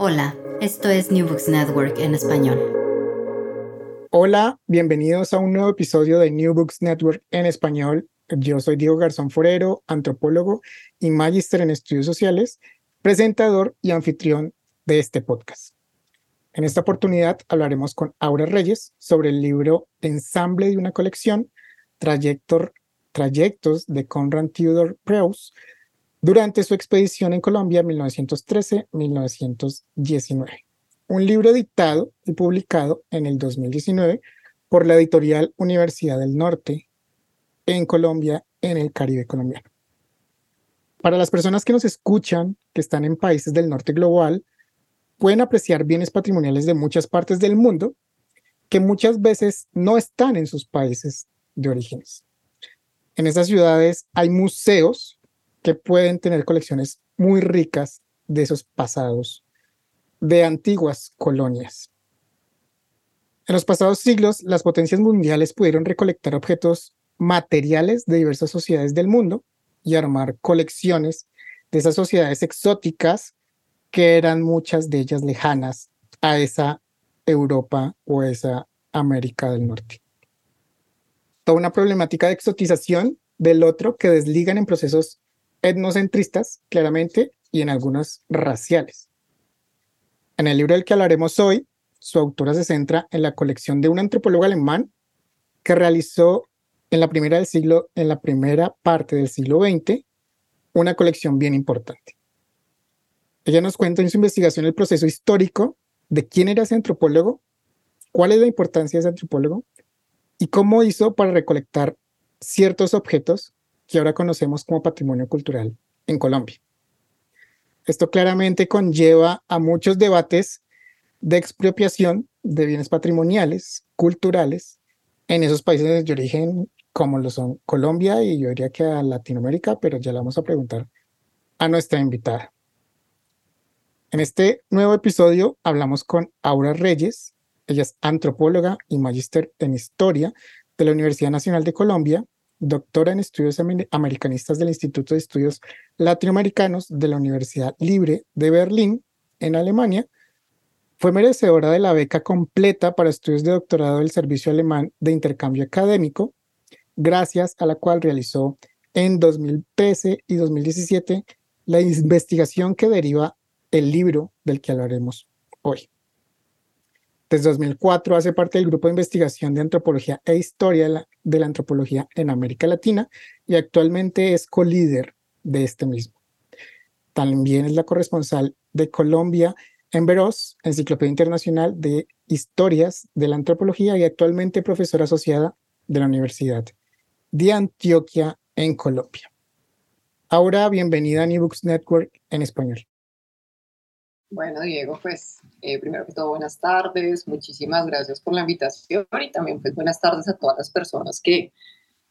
Hola, esto es New Books Network en español. Hola, bienvenidos a un nuevo episodio de New Books Network en español. Yo soy Diego Garzón Forero, antropólogo y magíster en estudios sociales, presentador y anfitrión de este podcast. En esta oportunidad hablaremos con Aura Reyes sobre el libro Ensamble de una colección, Trayectos de Conrad Theodor Preus, durante su expedición en Colombia 1913-1919. Un libro editado y publicado en el 2019 por la editorial Universidad del Norte en Colombia, en el Caribe colombiano. Para las personas que nos escuchan, que están en países del norte global, pueden apreciar bienes patrimoniales de muchas partes del mundo que muchas veces no están en sus países de orígenes. En esas ciudades hay museos que pueden tener colecciones muy ricas de esos pasados de antiguas colonias. En los pasados siglos, las potencias mundiales pudieron recolectar objetos materiales de diversas sociedades del mundo y armar colecciones de esas sociedades exóticas que eran muchas de ellas lejanas a esa Europa o esa América del Norte. Toda una problemática de exotización del otro que desligan en procesos etnocentristas, claramente, y en algunas raciales. En el libro del que hablaremos hoy, su autora se centra en la colección de un antropólogo alemán que realizó en la primera del siglo, en la primera parte del siglo XX, una colección bien importante. Ella nos cuenta en su investigación el proceso histórico de quién era ese antropólogo, cuál es la importancia de ese antropólogo y cómo hizo para recolectar ciertos objetos que ahora conocemos como patrimonio cultural en Colombia. Esto claramente conlleva a muchos debates de expropiación de bienes patrimoniales, culturales, en esos países de origen como lo son Colombia y yo diría que a Latinoamérica, pero ya le vamos a preguntar a nuestra invitada. En este nuevo episodio hablamos con Aura Reyes, ella es antropóloga y magíster en historia de la Universidad Nacional de Colombia doctora en estudios americanistas del Instituto de Estudios Latinoamericanos de la Universidad Libre de Berlín, en Alemania. Fue merecedora de la beca completa para estudios de doctorado del Servicio Alemán de Intercambio Académico, gracias a la cual realizó en 2013 y 2017 la investigación que deriva el libro del que hablaremos hoy. Desde 2004 hace parte del Grupo de Investigación de Antropología e Historia de la, Antropología en América Latina y actualmente es co-líder de este mismo. También es la corresponsal de Colombia en Veros, Enciclopedia Internacional de Historias de la Antropología y actualmente profesora asociada de la Universidad de Antioquia en Colombia. Ahora, bienvenida a New Books Network en español. Bueno, Diego, pues eh, primero que todo, buenas tardes, muchísimas gracias por la invitación y también pues buenas tardes a todas las personas que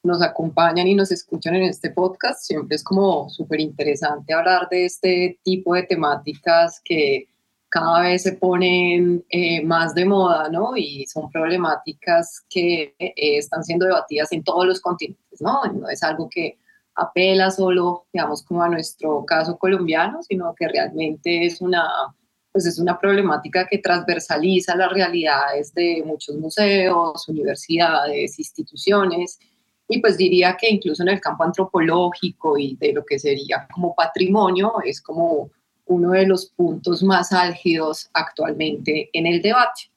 nos acompañan y nos escuchan en este podcast. Siempre es como súper interesante hablar de este tipo de temáticas que cada vez se ponen eh, más de moda, ¿no? Y son problemáticas que eh, están siendo debatidas en todos los continentes, ¿no? No es algo que apela solo, digamos, como a nuestro caso colombiano, sino que realmente es una, pues es una problemática que transversaliza las realidades de muchos museos, universidades, instituciones, y pues diría que incluso en el campo antropológico y de lo que sería como patrimonio, es como uno de los puntos más álgidos actualmente en el debate.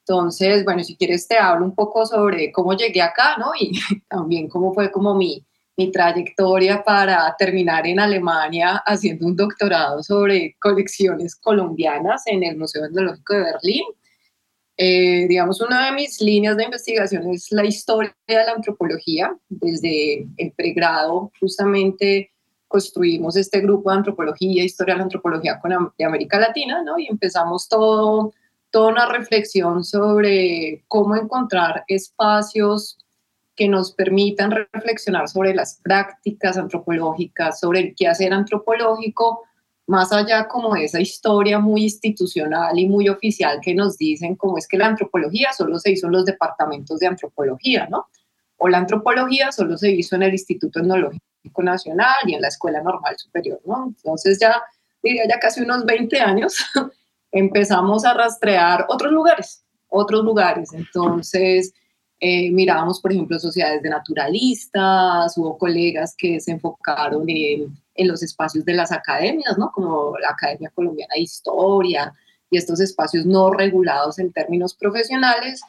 Entonces, bueno, si quieres te hablo un poco sobre cómo llegué acá, ¿no? Y también cómo fue como mi, mi trayectoria para terminar en Alemania haciendo un doctorado sobre colecciones colombianas en el Museo Etnológico de Berlín. Eh, digamos, una de mis líneas de investigación es la historia de la antropología. Desde el pregrado, justamente construimos este grupo de antropología, historia de la antropología con, de América Latina, ¿no? Y empezamos todo, toda una reflexión sobre cómo encontrar espacios que nos permitan reflexionar sobre las prácticas antropológicas, sobre el quehacer antropológico, más allá como de esa historia muy institucional y muy oficial que nos dicen cómo es que la antropología solo se hizo en los departamentos de antropología, ¿no? O la antropología solo se hizo en el Instituto Etnológico Nacional y en la Escuela Normal Superior, ¿no? Entonces ya, diría ya casi unos 20 años, empezamos a rastrear otros lugares, otros lugares. Entonces, eh, mirábamos, por ejemplo, sociedades de naturalistas, hubo colegas que se enfocaron en, en, los espacios de las academias, ¿no? Como la Academia Colombiana de Historia y estos espacios no regulados en términos profesionales.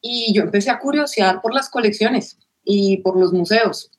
Y yo empecé a curiosear por las colecciones y por los museos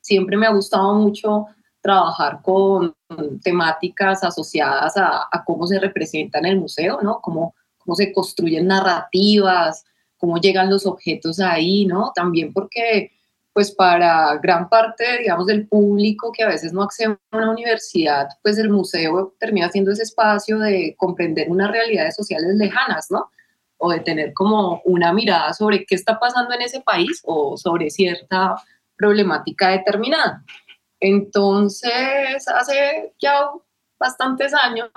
siempre me ha gustado mucho trabajar con temáticas asociadas a, cómo se representa en el museo, ¿no? Cómo, cómo se construyen narrativas, cómo llegan los objetos ahí, ¿no? También porque, pues para gran parte, digamos, del público que a veces no accede a una universidad, pues el museo termina siendo ese espacio de comprender unas realidades sociales lejanas, ¿no? O de tener como una mirada sobre qué está pasando en ese país o sobre cierta problemática determinada. Entonces, hace ya bastantes años,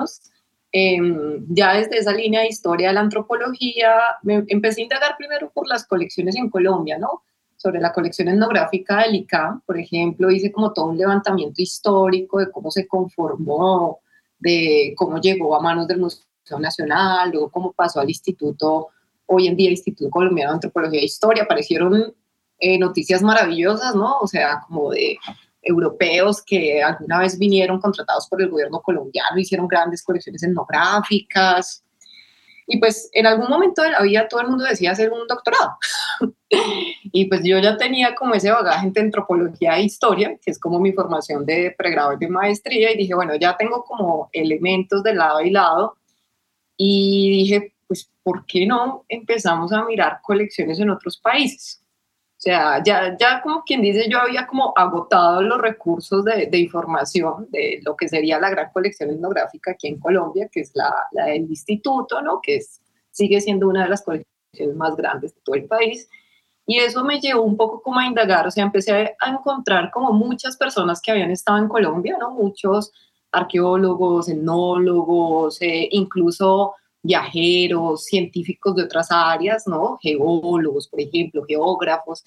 em, ya desde esa línea de historia de la antropología, me empecé a indagar primero por las colecciones en Colombia, ¿no? Sobre la colección etnográfica del ICA, por ejemplo, hice como todo un levantamiento histórico de cómo se conformó, de cómo llegó a manos del Museo Nacional, luego cómo pasó al Instituto, hoy en día Instituto Colombiano de Antropología e Historia, aparecieron eh, noticias maravillosas, ¿no? O sea, como de europeos que alguna vez vinieron contratados por el gobierno colombiano, hicieron grandes colecciones etnográficas. Y pues en algún momento de la vida todo el mundo decía hacer un doctorado. y pues yo ya tenía como ese bagaje entre antropología e historia, que es como mi formación de pregrado y de maestría, y dije, bueno, ya tengo como elementos de lado y lado. Y dije, pues, ¿por qué no empezamos a mirar colecciones en otros países? Sea, ya, ya como quien dice, yo había como agotado los recursos de, de, información de lo que sería la gran colección etnográfica aquí en Colombia, que es la, la del instituto, ¿no? Que es, sigue siendo una de las colecciones más grandes de todo el país. Y eso me llevó un poco como a indagar, o sea, empecé a encontrar como muchas personas que habían estado en Colombia, ¿no? Muchos arqueólogos, etnólogos, eh, incluso viajeros, científicos de otras áreas, ¿no? Geólogos, por ejemplo, geógrafos,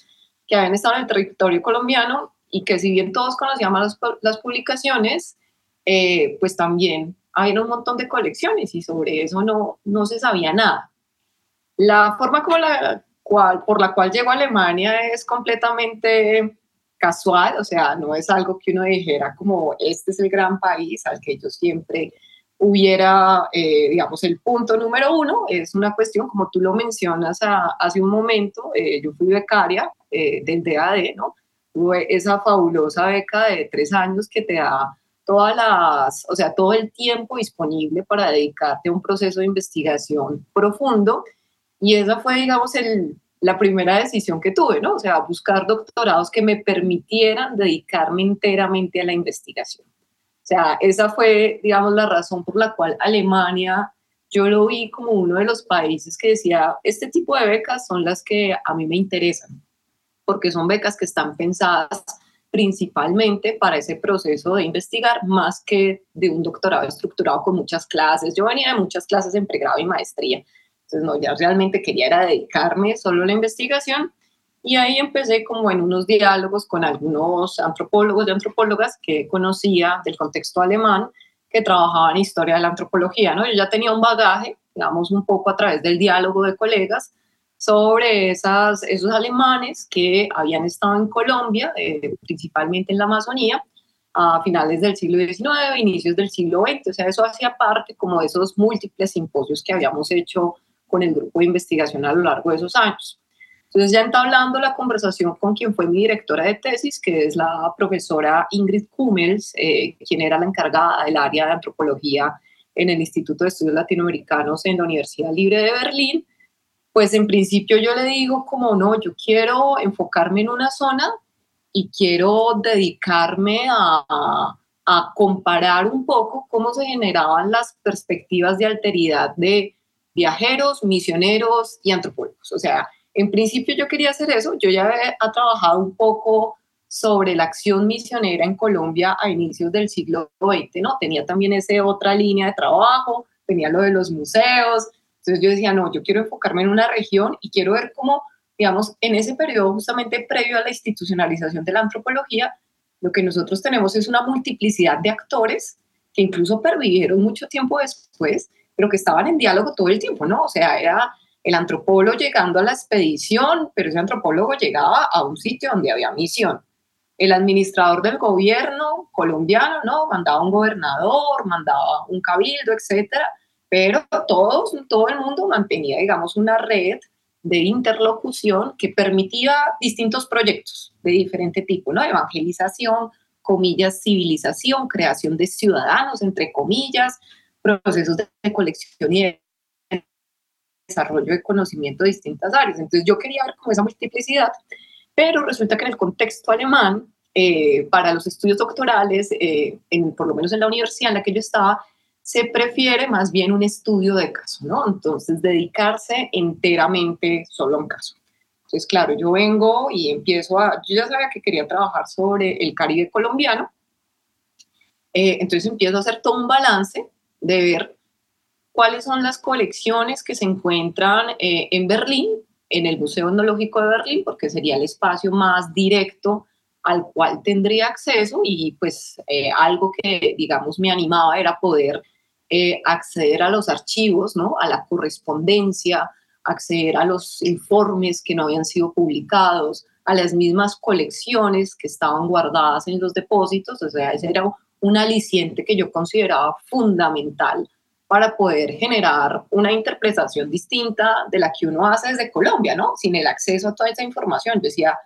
que habían estado en el territorio colombiano y que si bien todos conocíamos las, las publicaciones, eh, pues también había un montón de colecciones y sobre eso no, no se sabía nada. La forma como la cual, por la cual llegó a Alemania es completamente casual, o sea, no es algo que uno dijera como este es el gran país al que yo siempre hubiera, eh, digamos, el punto número uno, es una cuestión, como tú lo mencionas hace un momento, eh, yo fui becaria eh, del DAD, ¿no? Tuve esa fabulosa beca de tres años que te da todas las, o sea, todo el tiempo disponible para dedicarte a un proceso de investigación profundo. Y esa fue, digamos, el, la primera decisión que tuve, ¿no? O sea, buscar doctorados que me permitieran dedicarme enteramente a la investigación. O sea, esa fue, digamos, la razón por la cual Alemania, yo lo vi como uno de los países que decía, este tipo de becas son las que a mí me interesan, porque son becas que están pensadas principalmente para ese proceso de investigar más que de un doctorado estructurado con muchas clases. Yo venía de muchas clases en pregrado y maestría, entonces no, ya realmente quería era dedicarme solo a la investigación y ahí empecé como en unos diálogos con algunos antropólogos y antropólogas que conocía del contexto alemán que trabajaban historia de la antropología, ¿no? Yo ya tenía un bagaje, digamos, un poco a través del diálogo de colegas, sobre esas, esos alemanes que habían estado en Colombia, eh, principalmente en la Amazonía, a finales del siglo XIX, inicios del siglo XX. O sea, eso hacía parte como de esos múltiples simposios que habíamos hecho con el grupo de investigación a lo largo de esos años. Entonces, ya entablando la conversación con quien fue mi directora de tesis, que es la profesora Ingrid Kummels, eh, quien era la encargada del área de antropología en el Instituto de Estudios Latinoamericanos en la Universidad Libre de Berlín, pues en principio yo le digo como no, yo quiero enfocarme en una zona y quiero dedicarme a, a comparar un poco cómo se generaban las perspectivas de alteridad de viajeros, misioneros y antropólogos. O sea, en principio yo quería hacer eso, yo ya había trabajado un poco sobre la acción misionera en Colombia a inicios del siglo XX, ¿no? Tenía también esa otra línea de trabajo, tenía lo de los museos, entonces yo decía, no, yo quiero enfocarme en una región y quiero ver cómo, digamos, en ese periodo justamente previo a la institucionalización de la antropología, lo que nosotros tenemos es una multiplicidad de actores que incluso pervivieron mucho tiempo después, pero que estaban en diálogo todo el tiempo, ¿no? O sea, era el antropólogo llegando a la expedición, pero ese antropólogo llegaba a un sitio donde había misión. El administrador del gobierno colombiano, ¿no? Mandaba un gobernador, mandaba un cabildo, etcétera, pero todos, todo el mundo mantenía, digamos, una red de interlocución que permitía distintos proyectos de diferente tipo, ¿no? Evangelización, comillas, civilización, creación de ciudadanos, entre comillas, procesos de colección y de desarrollo de conocimiento de distintas áreas. Entonces yo quería ver como esa multiplicidad, pero resulta que en el contexto alemán, eh, para los estudios doctorales, eh, en, por lo menos en la universidad en la que yo estaba, se prefiere más bien un estudio de caso, ¿no? Entonces, dedicarse enteramente solo a un caso. Entonces, claro, yo vengo y empiezo a, yo ya sabía que quería trabajar sobre el Caribe colombiano, eh, entonces empiezo a hacer todo un balance de ver cuáles son las colecciones que se encuentran eh, en Berlín, en el Museo Etnológico de Berlín, porque sería el espacio más directo al cual tendría acceso y pues eh, algo que, digamos, me animaba era poder eh, acceder a los archivos, ¿no? a la correspondencia, acceder a los informes que no habían sido publicados, a las mismas colecciones que estaban guardadas en los depósitos, o sea, ese era un aliciente que yo consideraba fundamental para poder generar una interpretación distinta de la que uno hace desde Colombia, ¿no? Sin el acceso a toda esa información. Yo decía,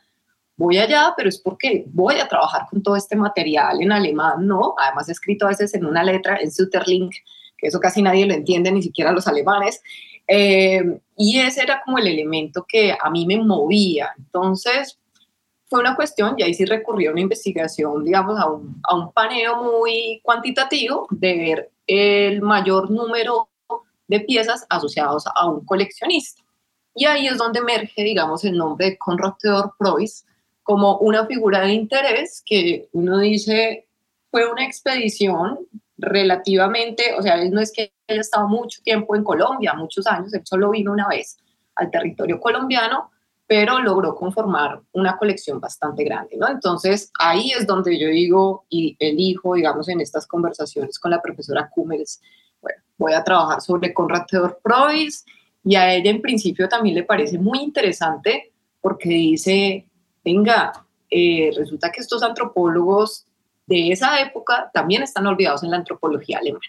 voy allá, pero es porque voy a trabajar con todo este material en alemán, ¿no? Además escrito a veces en una letra, en Sutterlink, que eso casi nadie lo entiende, ni siquiera los alemanes. Eh, y ese era como el elemento que a mí me movía. Entonces, fue una cuestión, y ahí sí recurrí a una investigación, digamos, a un, a un paneo muy cuantitativo de ver el mayor número de piezas asociados a un coleccionista. Y ahí es donde emerge, digamos, el nombre de Conrad Theodor como una figura de interés que uno dice fue una expedición relativamente, o sea, él no es que haya estado mucho tiempo en Colombia, muchos años, él solo vino una vez al territorio colombiano, pero logró conformar una colección bastante grande, ¿no? Entonces, ahí es donde yo digo y elijo, digamos, en estas conversaciones con la profesora Kummels, bueno, voy a trabajar sobre Conrad Theodor Preuss y a ella en principio también le parece muy interesante porque dice, venga, eh, resulta que estos antropólogos de esa época también están olvidados en la antropología alemana.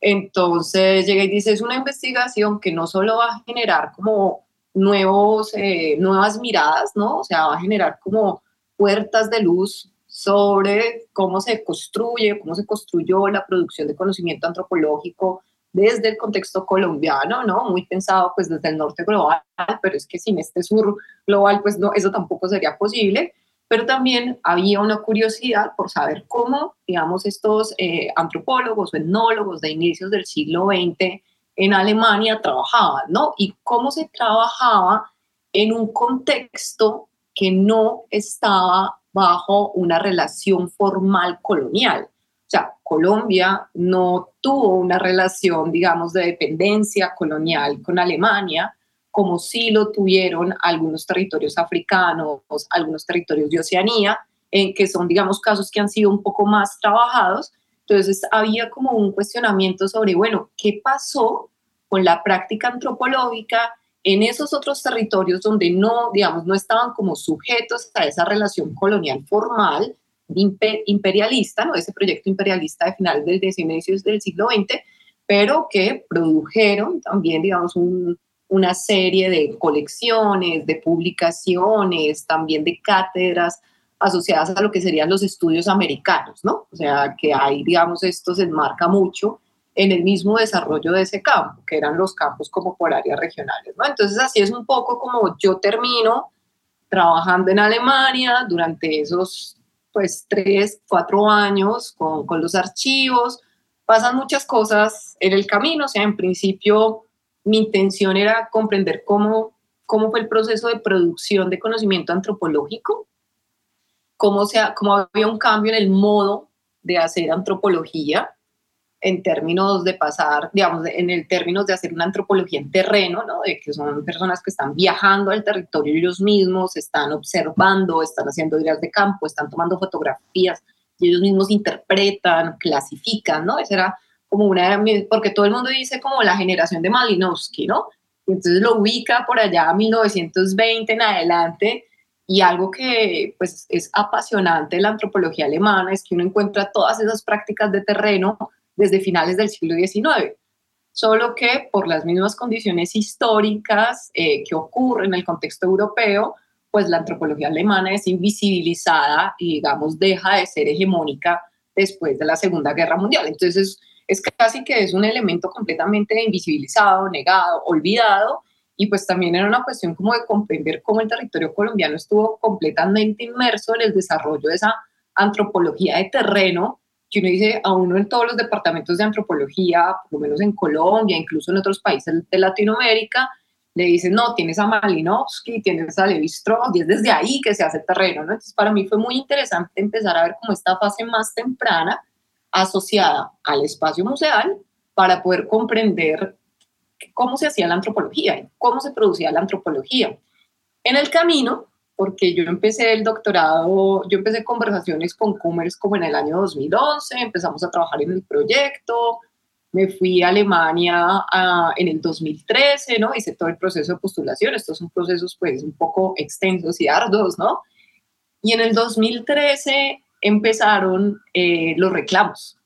Entonces llega y dice, es una investigación que no solo va a generar como nuevos, eh, nuevas miradas, ¿no? O sea, va a generar como puertas de luz sobre cómo se construye, cómo se construyó la producción de conocimiento antropológico desde el contexto colombiano, ¿no? Muy pensado pues desde el norte global, pero es que sin este sur global pues no, eso tampoco sería posible, pero también había una curiosidad por saber cómo, digamos, estos eh, antropólogos o etnólogos de inicios del siglo XX en Alemania trabajaban, ¿no? Y cómo se trabajaba en un contexto que no estaba bajo una relación formal colonial. O sea, Colombia no tuvo una relación, digamos, de dependencia colonial con Alemania, como sí lo tuvieron algunos territorios africanos, algunos territorios de Oceanía, en que son, digamos, casos que han sido un poco más trabajados. Entonces, había como un cuestionamiento sobre, bueno, ¿qué pasó con la práctica antropológica en esos otros territorios donde no, digamos, no estaban como sujetos a esa relación colonial formal, imperialista, ¿no? ese proyecto imperialista de finales del XIX del siglo XX, pero que produjeron también, digamos, una serie de colecciones, de publicaciones, también de cátedras asociadas a lo que serían los estudios americanos, ¿no? O sea, que ahí, digamos, esto se enmarca mucho en el mismo desarrollo de ese campo, que eran los campos como por áreas regionales, ¿no? Entonces así es un poco como yo termino trabajando en Alemania durante esos pues tres, cuatro años con, con los archivos, pasan muchas cosas en el camino, o sea, en principio mi intención era comprender cómo, cómo fue el proceso de producción de conocimiento antropológico, cómo, sea, cómo había un cambio en el modo de hacer antropología, en términos de pasar, digamos, en el términos de hacer una antropología en terreno, ¿no? De que son personas que están viajando al territorio ellos mismos, están observando, están haciendo ideas de campo, están tomando fotografías y ellos mismos interpretan, clasifican, ¿no? Esa era como una, porque todo el mundo dice como la generación de Malinowski, ¿no? Y entonces lo ubica por allá a 1920 en adelante y algo que pues es apasionante de la antropología alemana es que uno encuentra todas esas prácticas de terreno desde finales del siglo XIX, solo que por las mismas condiciones históricas eh, que ocurren en el contexto europeo, pues la antropología alemana es invisibilizada y, digamos, deja de ser hegemónica después de la Segunda Guerra Mundial. Entonces, es casi que es un elemento completamente invisibilizado, negado, olvidado, y pues también era una cuestión como de comprender cómo el territorio colombiano estuvo completamente inmerso en el desarrollo de esa antropología de terreno que uno dice a uno en todos los departamentos de antropología, por lo menos en Colombia, incluso en otros países de Latinoamérica, le dicen, no, tienes a Malinowski, tienes a Levi y es desde ahí que se hace terreno, ¿no? Entonces, para mí fue muy interesante empezar a ver como esta fase más temprana asociada al espacio museal para poder comprender cómo se hacía la antropología, cómo se producía la antropología. En el camino, porque yo empecé el doctorado, yo empecé conversaciones con Cummers como en el año 2011, empezamos a trabajar en el proyecto, me fui a Alemania en el 2013, ¿no? Hice todo el proceso de postulación, estos son procesos pues un poco extensos y arduos, ¿no? Y en el 2013 empezaron eh, los reclamos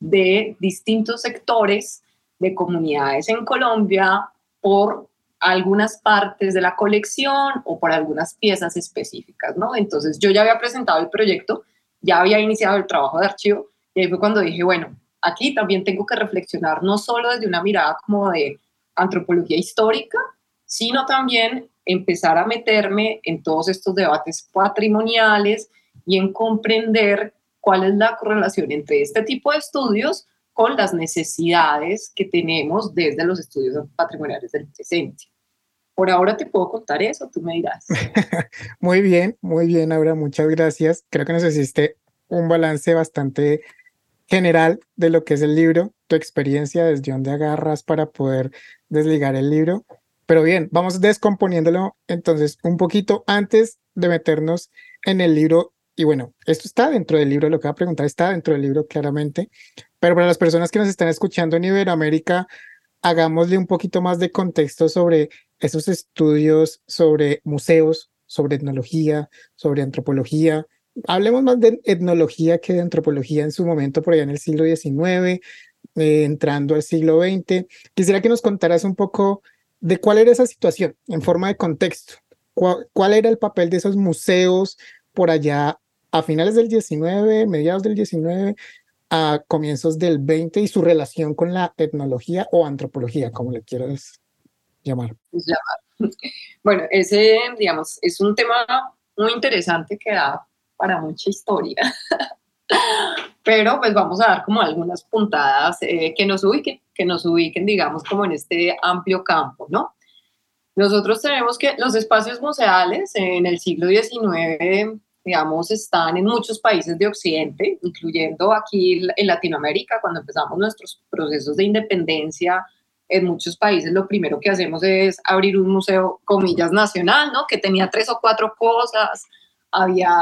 de distintos sectores de comunidades en Colombia por algunas partes de la colección o por algunas piezas específicas, ¿no? Entonces yo ya había presentado el proyecto, ya había iniciado el trabajo de archivo y ahí fue cuando dije, bueno, aquí también tengo que reflexionar no solo desde una mirada como de antropología histórica, sino también empezar a meterme en todos estos debates patrimoniales y en comprender cuál es la correlación entre este tipo de estudios con las necesidades que tenemos desde los estudios patrimoniales del presente. Por ahora te puedo contar eso, tú me dirás. muy bien, muy bien, Aura, muchas gracias. Creo que nos hiciste un balance bastante general de lo que es el libro, tu experiencia, desde dónde agarras para poder desligar el libro. Pero bien, vamos descomponiéndolo entonces un poquito antes de meternos en el libro. Y bueno, esto está dentro del libro, lo que voy a preguntar está dentro del libro claramente, pero para las personas que nos están escuchando en Iberoamérica, hagámosle un poquito más de contexto sobre esos estudios sobre museos, sobre etnología, sobre antropología. Hablemos más de etnología que de antropología en su momento, por allá en el siglo XIX, eh, entrando al siglo XX. Quisiera que nos contaras un poco de cuál era esa situación en forma de contexto. ¿Cuál, era el papel de esos museos por allá a finales del XIX, mediados del XIX, a comienzos del 20 y su relación con la etnología o antropología, como le quieras llamar. Bueno, ese, digamos, es un tema muy interesante que da para mucha historia. Pero pues vamos a dar como algunas puntadas eh, que nos ubiquen, que nos ubiquen, digamos, como en este amplio campo, ¿no? Nosotros tenemos que los espacios museales en el siglo XIX digamos, están en muchos países de Occidente, incluyendo aquí en Latinoamérica, cuando empezamos nuestros procesos de independencia, en muchos países lo primero que hacemos es abrir un museo, comillas, nacional, ¿no? Que tenía tres o cuatro cosas, había,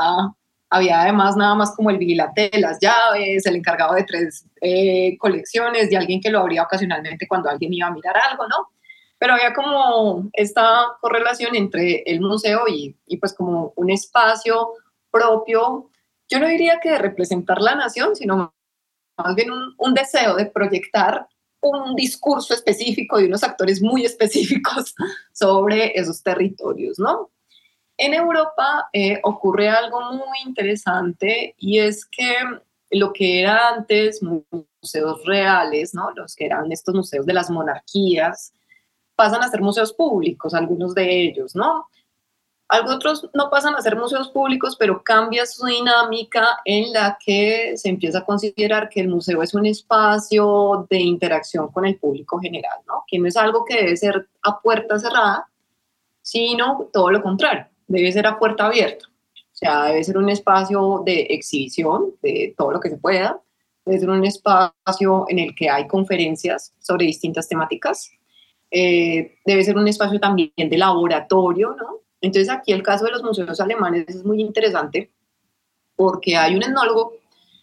había además nada más como el vigilante de las llaves, el encargado de tres eh, colecciones y alguien que lo abría ocasionalmente cuando alguien iba a mirar algo, ¿no? Pero había como esta correlación entre el museo y, y pues como un espacio propio, yo no diría que de representar la nación, sino más bien un, deseo de proyectar un discurso específico de unos actores muy específicos sobre esos territorios, ¿no? En Europa eh, ocurre algo muy interesante y es que lo que era antes museos reales, ¿no? Los que eran estos museos de las monarquías, pasan a ser museos públicos, algunos de ellos, ¿no? Algunos no pasan a ser museos públicos, pero cambia su dinámica en la que se empieza a considerar que el museo es un espacio de interacción con el público general, ¿no? Que no es algo que debe ser a puerta cerrada, sino todo lo contrario, debe ser a puerta abierta. O sea, debe ser un espacio de exhibición de todo lo que se pueda, debe ser un espacio en el que hay conferencias sobre distintas temáticas, eh, debe ser un espacio también de laboratorio, ¿no? Entonces aquí el caso de los museos alemanes es muy interesante porque hay un etnólogo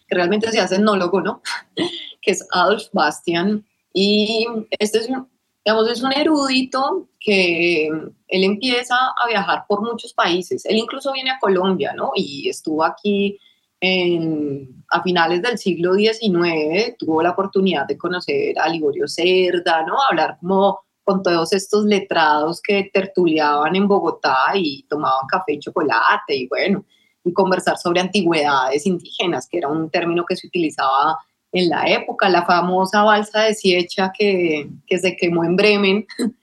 que realmente se hace etnólogo, ¿no? que es Adolf Bastian y este es un, digamos, es un erudito que él empieza a viajar por muchos países. Él incluso viene a Colombia, ¿no? Y estuvo aquí en, a finales del siglo XIX, tuvo la oportunidad de conocer a Liborio Cerda, ¿no? Hablar como con todos estos letrados que tertuliaban en Bogotá y tomaban café y chocolate y bueno, y conversar sobre antigüedades indígenas, que era un término que se utilizaba en la época, la famosa balsa de Siecha que, que se quemó en Bremen,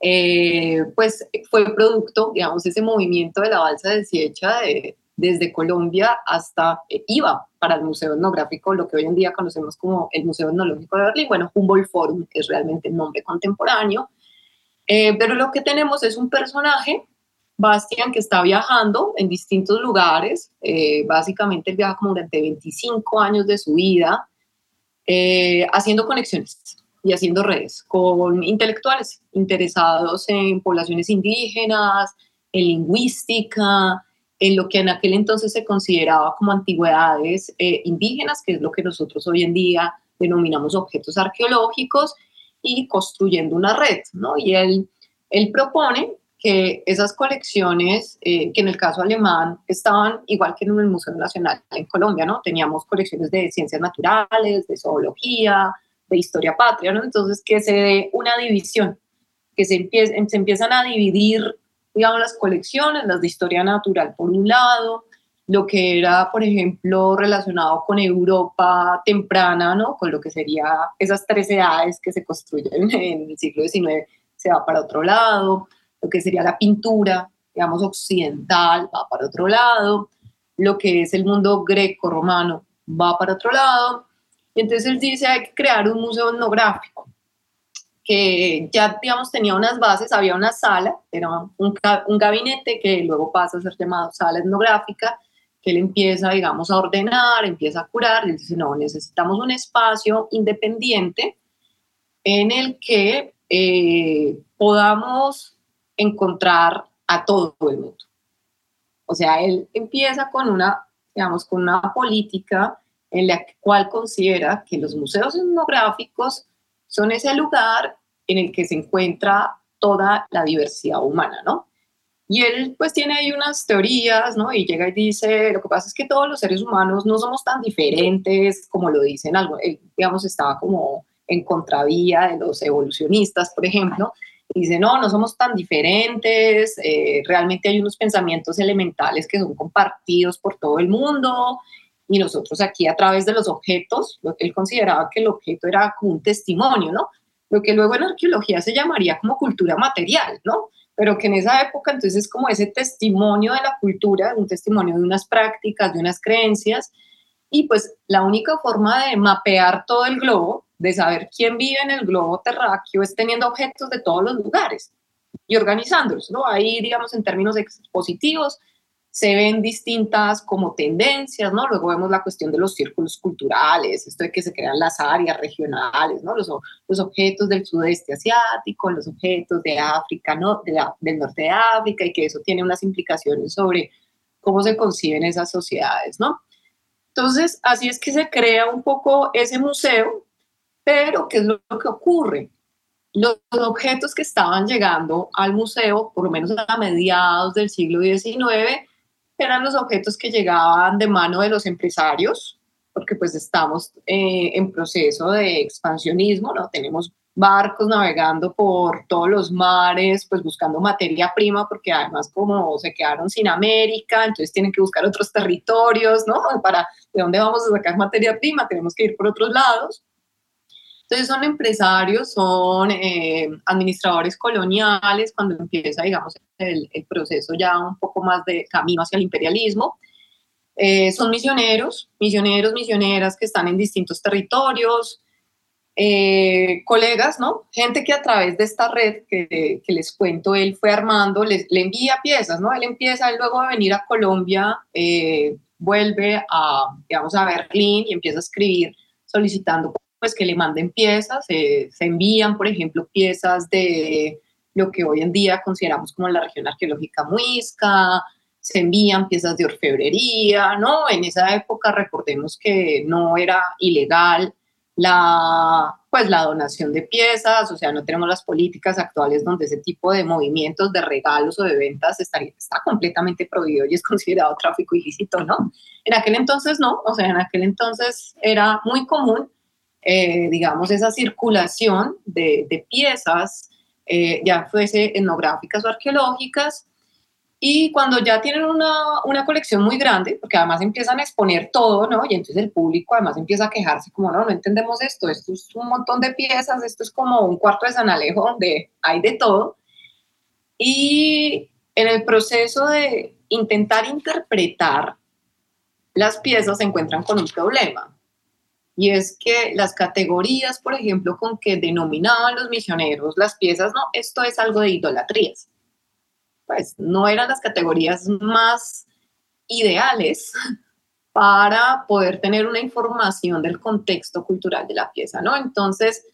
eh, pues fue producto, digamos, ese movimiento de la balsa de Siecha de, desde Colombia hasta eh, para el Museo Etnográfico, lo que hoy en día conocemos como el Museo Etnológico de Berlín, bueno, Humboldt Forum, que es realmente el nombre contemporáneo, eh, pero lo que tenemos es un personaje, Bastian, que está viajando en distintos lugares, eh, básicamente él viaja como durante 25 años de su vida, haciendo conexiones y haciendo redes con intelectuales interesados en poblaciones indígenas, en lingüística, en lo que en aquel entonces se consideraba como antigüedades eh, indígenas, que es lo que nosotros hoy en día denominamos objetos arqueológicos, y construyendo una red, ¿no? Y él, él propone que esas colecciones, eh, que en el caso alemán estaban igual que en el Museo Nacional en Colombia, ¿no? Teníamos colecciones de ciencias naturales, de zoología, de historia patria, ¿no? Entonces, que se dé una división, que se, se empiezan a dividir digamos, las colecciones, las de historia natural por un lado, lo que era, por ejemplo, relacionado con Europa temprana, ¿no? Con lo que sería esas tres edades que se construyen en el siglo XIX, se va para otro lado, lo que sería la pintura, digamos, occidental, va para otro lado, lo que es el mundo greco-romano, va para otro lado, y entonces él dice, hay que crear un museo etnográfico, que ya, digamos, tenía unas bases, había una sala, era un, un, gabinete que luego pasa a ser llamado sala etnográfica, que él empieza, digamos, a ordenar, empieza a curar, y dice, no, necesitamos un espacio independiente en el que eh, podamos encontrar a todo el mundo. O sea, él empieza con una, digamos, con una política en la cual considera que los museos etnográficos son ese lugar en el que se encuentra toda la diversidad humana, ¿no? Y él pues tiene ahí unas teorías, ¿no? Y llega y dice, lo que pasa es que todos los seres humanos no somos tan diferentes como lo dicen algo. Él, digamos, estaba como en contravía de los evolucionistas, por ejemplo. Y dice, no, no somos tan diferentes, eh, realmente hay unos pensamientos elementales que son compartidos por todo el mundo y nosotros aquí a través de los objetos, lo que él consideraba que el objeto era como un testimonio, ¿no? Lo que luego en arqueología se llamaría como cultura material, ¿no? Pero que en esa época entonces es como ese testimonio de la cultura, un testimonio de unas prácticas, de unas creencias, y pues la única forma de mapear todo el globo, de saber quién vive en el globo terráqueo, es teniendo objetos de todos los lugares y organizándolos, ¿no? Ahí, digamos, en términos expositivos, se ven distintas como tendencias, ¿no? Luego vemos la cuestión de los círculos culturales, esto de que se crean las áreas regionales, ¿no? Los, los objetos del sudeste asiático, los objetos de África, ¿no? del norte de África, y que eso tiene unas implicaciones sobre cómo se conciben esas sociedades, ¿no? Entonces, así es que se crea un poco ese museo, pero ¿qué es lo que ocurre? Los objetos que estaban llegando al museo, por lo menos a mediados del siglo XIX, eran los objetos que llegaban de mano de los empresarios, porque pues estamos eh, en proceso de expansionismo, ¿no? Tenemos barcos navegando por todos los mares, pues buscando materia prima, porque además como se quedaron sin América, entonces tienen que buscar otros territorios, ¿no? Para de dónde vamos a sacar materia prima, tenemos que ir por otros lados. Entonces son empresarios, son eh, administradores coloniales, cuando empieza, digamos, el, proceso ya un poco más de camino hacia el imperialismo. Eh, son misioneros, misioneros, misioneras que están en distintos territorios, eh, colegas, ¿no? Gente que a través de esta red que, que les cuento, él fue armando, le envía piezas, ¿no? Él empieza, él luego de venir a Colombia, vuelve a, digamos, a Berlín y empieza a escribir solicitando pues que le manden piezas, se envían, por ejemplo, piezas de lo que hoy en día consideramos como la región arqueológica muisca, se envían piezas de orfebrería, ¿no? En esa época recordemos que no era ilegal la, pues, la donación de piezas, o sea, no tenemos las políticas actuales donde ese tipo de movimientos de regalos o de ventas está, está completamente prohibido y es considerado tráfico ilícito, ¿no? En aquel entonces no, o sea, en aquel entonces era muy común eh, digamos, esa circulación de, piezas, eh, ya fuese etnográficas o arqueológicas, y cuando ya tienen una, una, colección muy grande, porque además empiezan a exponer todo, ¿no? Y entonces el público además empieza a quejarse como, no, no entendemos esto, esto es un montón de piezas, esto es como un cuarto de San Alejo donde hay de todo. Y en el proceso de intentar interpretar las piezas se encuentran con un problema y es que las categorías, por ejemplo, con que denominaban los misioneros las piezas, no, esto es algo de idolatrías. Pues no eran las categorías más ideales para poder tener una información del contexto cultural de la pieza, ¿no? Entonces,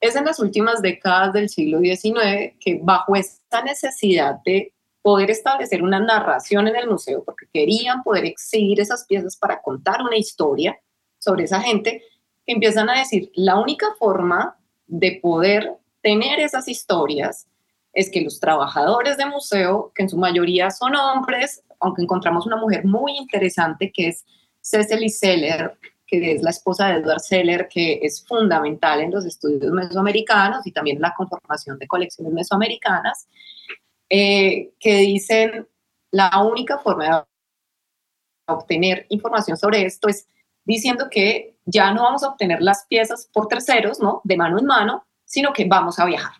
es en las últimas décadas del siglo XIX que bajo esta necesidad de poder establecer una narración en el museo, porque querían poder exhibir esas piezas para contar una historia, sobre esa gente, empiezan a decir, la única forma de poder tener esas historias es que los trabajadores de museo, que en su mayoría son hombres, aunque encontramos una mujer muy interesante que es Cecily Seller, que es la esposa de Edward Seller, que es fundamental en los estudios mesoamericanos y también la conformación de colecciones mesoamericanas, eh, que dicen la única forma de obtener información sobre esto es diciendo que ya no vamos a obtener las piezas por terceros, ¿no? De mano en mano, sino que vamos a viajar.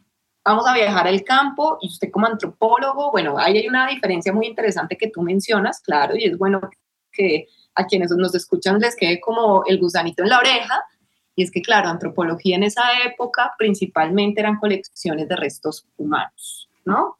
Vamos a viajar al campo y usted como antropólogo, bueno, ahí hay una diferencia muy interesante que tú mencionas, claro, y es bueno que a quienes nos escuchan les quede como el gusanito en la oreja, y es que, claro, antropología en esa época principalmente eran colecciones de restos humanos, ¿no?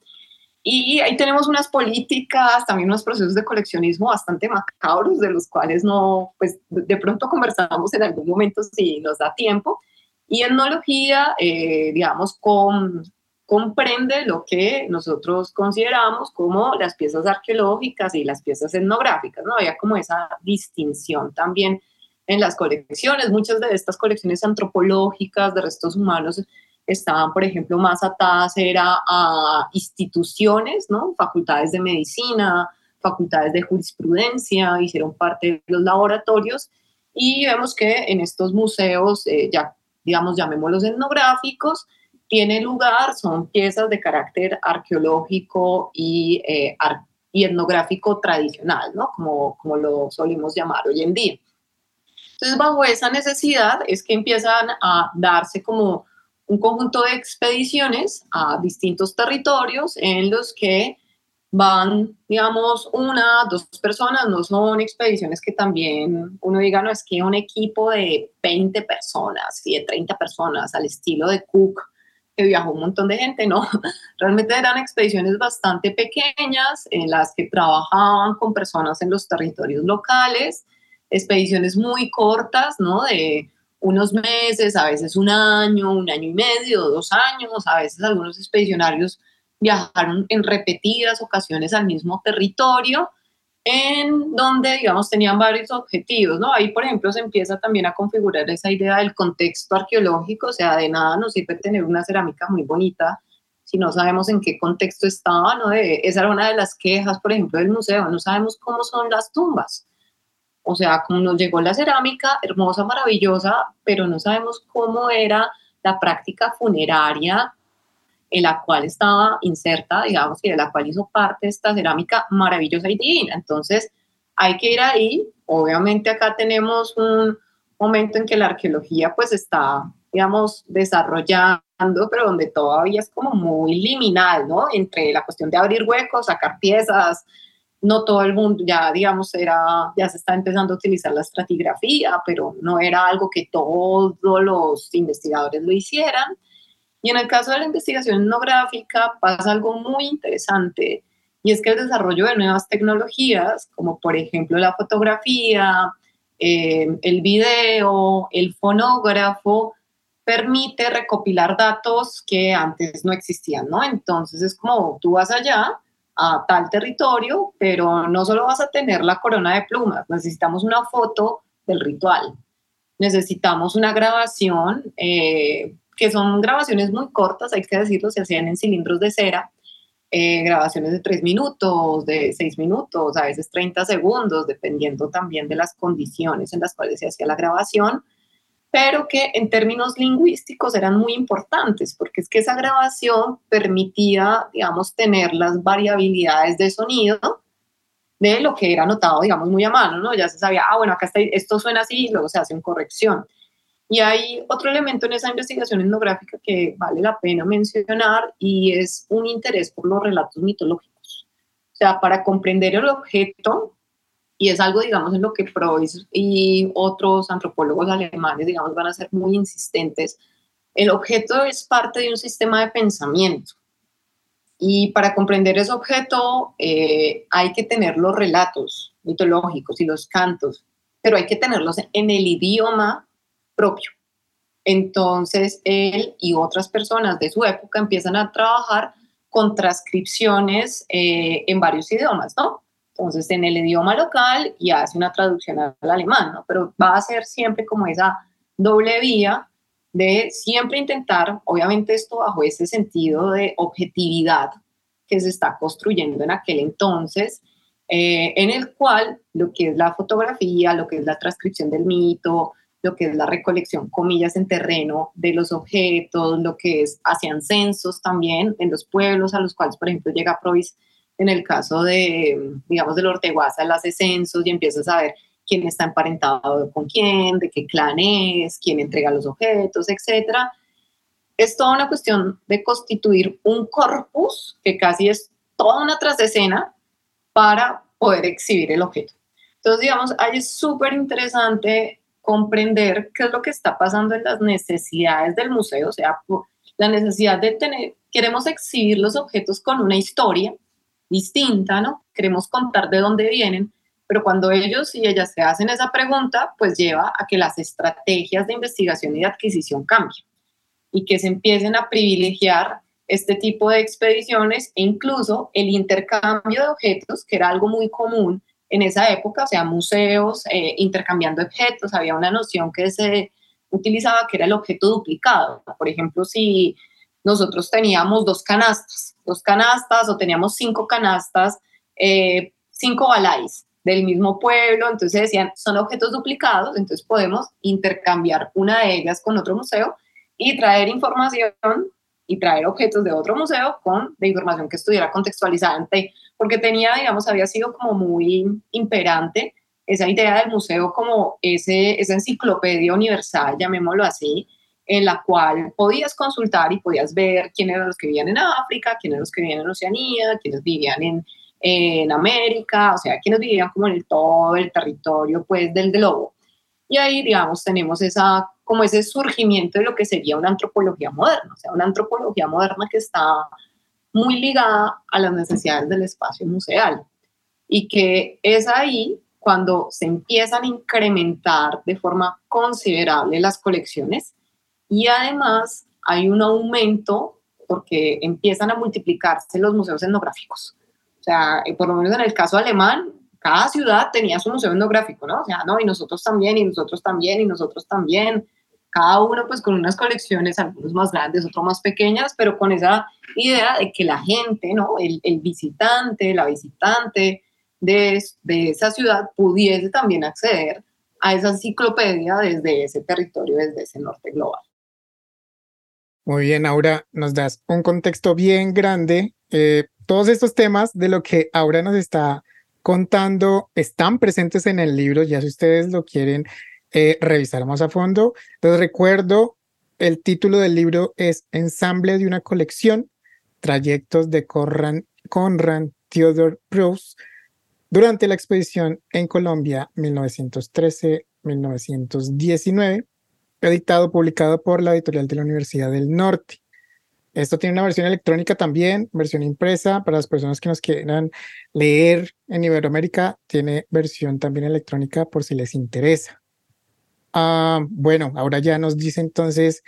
Y ahí tenemos unas políticas, también unos procesos de coleccionismo bastante macabros, de los cuales no, pues de pronto conversamos en algún momento si nos da tiempo. Y etnología, eh, digamos, con, comprende lo que nosotros consideramos como las piezas arqueológicas y las piezas etnográficas, ¿no? Había como esa distinción también en las colecciones. Muchas de estas colecciones antropológicas de restos humanos estaban, por ejemplo, más atadas era a instituciones, ¿no? Facultades de medicina, facultades de jurisprudencia, hicieron parte de los laboratorios y vemos que en estos museos, eh, ya digamos, llamémoslos etnográficos, tiene lugar, son piezas de carácter arqueológico y, eh, y etnográfico tradicional, ¿no? Como, como lo solimos llamar hoy en día. Entonces, bajo esa necesidad es que empiezan a darse como un conjunto de expediciones a distintos territorios en los que van, digamos, una, dos personas, no son expediciones que también uno diga, no, es que un equipo de 20 personas y de 30 personas al estilo de Cook, que viajó un montón de gente, no, realmente eran expediciones bastante pequeñas en las que trabajaban con personas en los territorios locales, expediciones muy cortas, ¿no? De unos meses, a veces un año, un año y medio, dos años, a veces algunos expedicionarios viajaron en repetidas ocasiones al mismo territorio, en donde, digamos, tenían varios objetivos, ¿no? Ahí, por ejemplo, se empieza también a configurar esa idea del contexto arqueológico, o sea, de nada nos sirve tener una cerámica muy bonita si no sabemos en qué contexto estaba, ¿no? De, esa era una de las quejas, por ejemplo, del museo, no sabemos cómo son las tumbas. O sea, como nos llegó la cerámica, hermosa, maravillosa, pero no sabemos cómo era la práctica funeraria en la cual estaba inserta, digamos, y de la cual hizo parte esta cerámica maravillosa y divina. Entonces, hay que ir ahí. Obviamente acá tenemos un momento en que la arqueología pues está, digamos, desarrollando, pero donde todavía es como muy liminal, ¿no? Entre la cuestión de abrir huecos, sacar piezas, no todo el mundo, ya digamos, era, ya se está empezando a utilizar la estratigrafía, pero no era algo que todos los investigadores lo hicieran. Y en el caso de la investigación etnográfica pasa algo muy interesante y es que el desarrollo de nuevas tecnologías, como por ejemplo la fotografía, eh, el video, el fonógrafo, permite recopilar datos que antes no existían, ¿no? Entonces es como tú vas allá a tal territorio, pero no solo vas a tener la corona de plumas, necesitamos una foto del ritual, necesitamos una grabación eh, que son grabaciones muy cortas, hay que decirlo, se hacían en cilindros de cera, eh, grabaciones de tres minutos, de seis minutos, a veces 30 segundos, dependiendo también de las condiciones en las cuales se hacía la grabación, pero que en términos lingüísticos eran muy importantes, porque es que esa grabación permitía, digamos, tener las variabilidades de sonido de lo que era notado, digamos, muy a mano, ¿no? Ya se sabía, ah, bueno, acá está, esto suena así, y luego se hace una corrección. Y hay otro elemento en esa investigación etnográfica que vale la pena mencionar y es un interés por los relatos mitológicos. O sea, para comprender el objeto, y es algo, digamos, en lo que Freud y otros antropólogos alemanes, digamos, van a ser muy insistentes, el objeto es parte de un sistema de pensamiento. Y para comprender ese objeto eh, hay que tener los relatos mitológicos y los cantos, pero hay que tenerlos en el idioma propio. Entonces, él y otras personas de su época empiezan a trabajar con transcripciones eh, en varios idiomas, ¿no? Entonces, en el idioma local y hace una traducción al alemán, ¿no? Pero va a ser siempre como esa doble vía de siempre intentar, obviamente esto bajo ese sentido de objetividad que se está construyendo en aquel entonces, eh, en el cual lo que es la fotografía, lo que es la transcripción del mito, lo que es la recolección, comillas, en terreno de los objetos, lo que es, hacían censos también en los pueblos a los cuales, por ejemplo, llega Provis en el caso de, digamos, del Orteguaza, hace censos y empieza a saber quién está emparentado con quién, de qué clan es, quién entrega los objetos, etc. Es toda una cuestión de constituir un corpus que casi es toda una trasescena para poder exhibir el objeto. Entonces, digamos, ahí es súper interesante comprender qué es lo que está pasando en las necesidades del museo, o sea, la necesidad de tener, queremos exhibir los objetos con una historia distinta, ¿no? Queremos contar de dónde vienen, pero cuando ellos y ellas se hacen esa pregunta, pues lleva a que las estrategias de investigación y de adquisición cambien y que se empiecen a privilegiar este tipo de expediciones e incluso el intercambio de objetos, que era algo muy común en esa época, o sea, museos eh, intercambiando objetos, había una noción que se utilizaba que era el objeto duplicado. Por ejemplo, si nosotros teníamos dos canastas, dos canastas o teníamos cinco canastas, eh, cinco balais del mismo pueblo, entonces decían, son objetos duplicados, entonces podemos intercambiar una de ellas con otro museo y traer información y traer objetos de otro museo con de información que estuviera contextualizada, porque tenía, digamos, había sido como muy imperante esa idea del museo como ese, esa enciclopedia universal, llamémoslo así, en la cual podías consultar y podías ver quiénes eran los que vivían en África, quiénes eran los que vivían en Oceanía, quiénes vivían en, en América, o sea, quiénes vivían como en el, todo el territorio pues del globo. Y ahí, digamos, tenemos esa, como ese surgimiento de lo que sería una antropología moderna, o sea, una antropología moderna que está muy ligada a las necesidades del espacio museal y que es ahí cuando se empiezan a incrementar de forma considerable las colecciones y además hay un aumento porque empiezan a multiplicarse los museos etnográficos. O sea, eh, por lo menos en el caso alemán, cada ciudad tenía su museo etnográfico, ¿no? O sea, no, y nosotros también, y nosotros también, y nosotros también. Cada uno pues con unas colecciones, algunos más grandes, otros más pequeñas, pero con esa idea de que la gente, ¿no? El, visitante, la visitante de, de esa ciudad pudiese también acceder a esa enciclopedia desde ese territorio, desde ese norte global. Muy bien, Aura, nos das un contexto bien grande. Eh, todos estos temas de lo que Aura nos está contando están presentes en el libro, ya si ustedes lo quieren eh, revisar más a fondo. Entonces recuerdo, el título del libro es Ensamble de una colección, trayectos de Conrad, Conrad Theodor Proust durante la expedición en Colombia 1913-1919 editado, publicado por la editorial de la Universidad del Norte. Esto tiene una versión electrónica también, versión impresa para las personas que nos quieran leer en Iberoamérica, tiene versión también electrónica por si les interesa. Ah, bueno, ahora ya nos dice entonces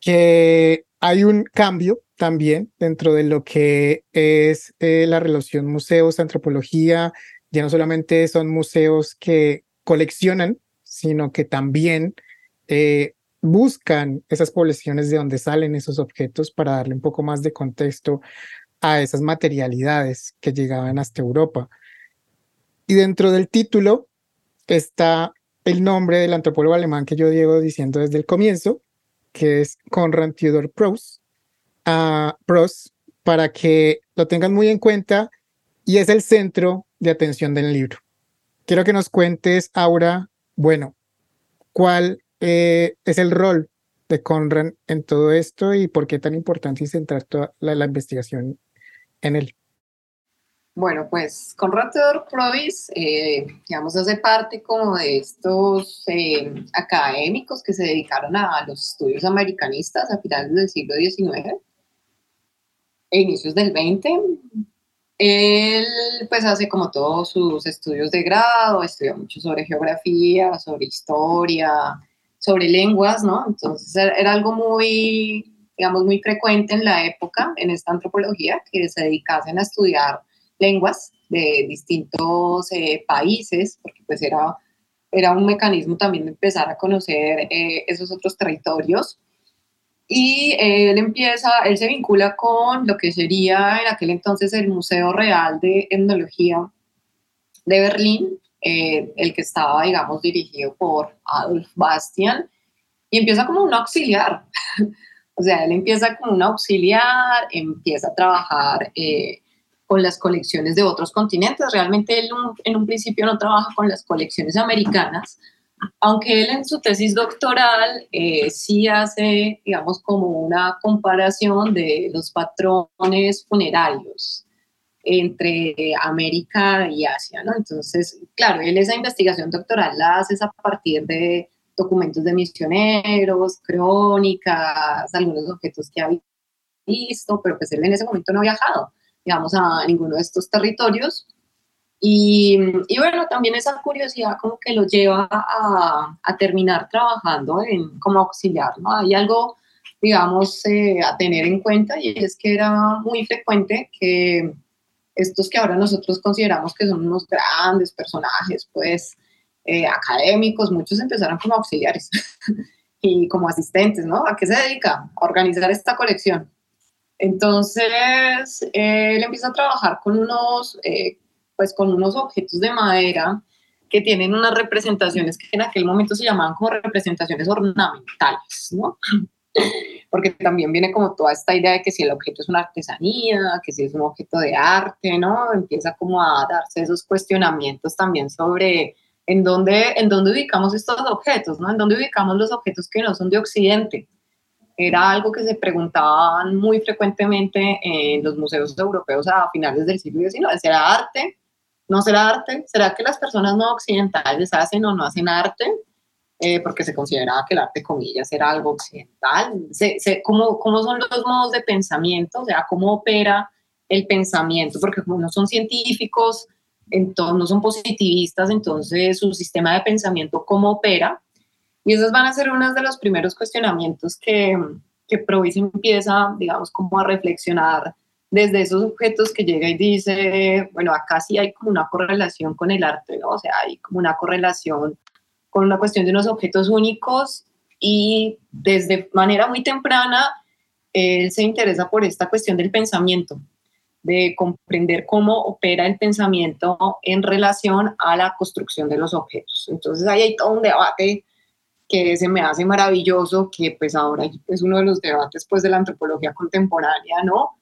que hay un cambio también dentro de lo que es eh, la relación museos-antropología. Ya no solamente son museos que coleccionan, sino que también eh, buscan esas poblaciones de donde salen esos objetos para darle un poco más de contexto a esas materialidades que llegaban hasta Europa. Y dentro del título está el nombre del antropólogo alemán que yo llevo diciendo desde el comienzo, que es Konrad Theodor Proust, uh, Proust, para que lo tengan muy en cuenta y es el centro de atención del libro. Quiero que nos cuentes, Aura, bueno, cuál eh, es el rol de Conrad en todo esto y por qué tan importante centrar toda la, investigación en él? Bueno, pues Conrad Theodor Provis, eh, digamos, hace parte como de estos eh, académicos que se dedicaron a los estudios americanistas a finales del siglo XIX e inicios del XX. Él pues hace como todos sus estudios de grado, estudia mucho sobre geografía, sobre historia, sobre lenguas, ¿no? Entonces era algo muy, digamos, muy frecuente en la época, en esta antropología, que se dedicasen a estudiar lenguas de distintos eh, países, porque pues era, era un mecanismo también de empezar a conocer eh, esos otros territorios. Y él empieza, él se vincula con lo que sería en aquel entonces el Museo Real de Etnología de Berlín, eh, el que estaba, digamos, dirigido por Adolf Bastian, y empieza como un auxiliar. o sea, él empieza como un auxiliar, empieza a trabajar eh, con las colecciones de otros continentes. Realmente él en un principio no trabaja con las colecciones americanas, aunque él en su tesis doctoral eh, sí hace, digamos, como una comparación de los patrones funerarios entre América y Asia, ¿no? Entonces, claro, él esa investigación doctoral la hace a partir de documentos de misioneros, crónicas, algunos objetos que ha visto, pero pues él en ese momento no ha viajado, digamos, a ninguno de estos territorios. Y, y bueno, también esa curiosidad como que lo lleva a, a terminar trabajando en, como auxiliar, ¿no? Hay algo, digamos, eh, a tener en cuenta y es que era muy frecuente que estos que ahora nosotros consideramos que son unos grandes personajes, pues eh, académicos, muchos empezaron como auxiliares y como asistentes, ¿no? ¿A qué se dedica? A organizar esta colección. Entonces, él empieza a trabajar con unos, eh, pues con unos objetos de madera que tienen unas representaciones que en aquel momento se llamaban como representaciones ornamentales, ¿no? Porque también viene como toda esta idea de que si el objeto es una artesanía, que si es un objeto de arte, ¿no? Empieza como a darse esos cuestionamientos también sobre en dónde, en dónde ubicamos estos objetos, ¿no? En dónde ubicamos los objetos que no son de Occidente. Era algo que se preguntaban muy frecuentemente en los museos europeos a finales del siglo XIX. ¿Será arte? ¿No será arte? ¿Será que las personas no occidentales hacen o no hacen arte? Eh, porque se consideraba que el arte, comillas, era algo occidental. ¿cómo, ¿Cómo son los modos de pensamiento? O sea, ¿cómo opera el pensamiento? Porque como no son científicos, entonces, no son positivistas, entonces su sistema de pensamiento, ¿cómo opera? Y esos van a ser uno de los primeros cuestionamientos que, que empieza, digamos, como a reflexionar desde esos objetos que llega y dice, bueno, acá sí hay como una correlación con el arte, ¿no? O sea, hay como una correlación con una cuestión de unos objetos únicos y desde manera muy temprana él se interesa por esta cuestión del pensamiento, de comprender cómo opera el pensamiento en relación a la construcción de los objetos. Entonces ahí hay todo un debate que se me hace maravilloso, que pues ahora es uno de los debates pues de la antropología contemporánea, ¿no?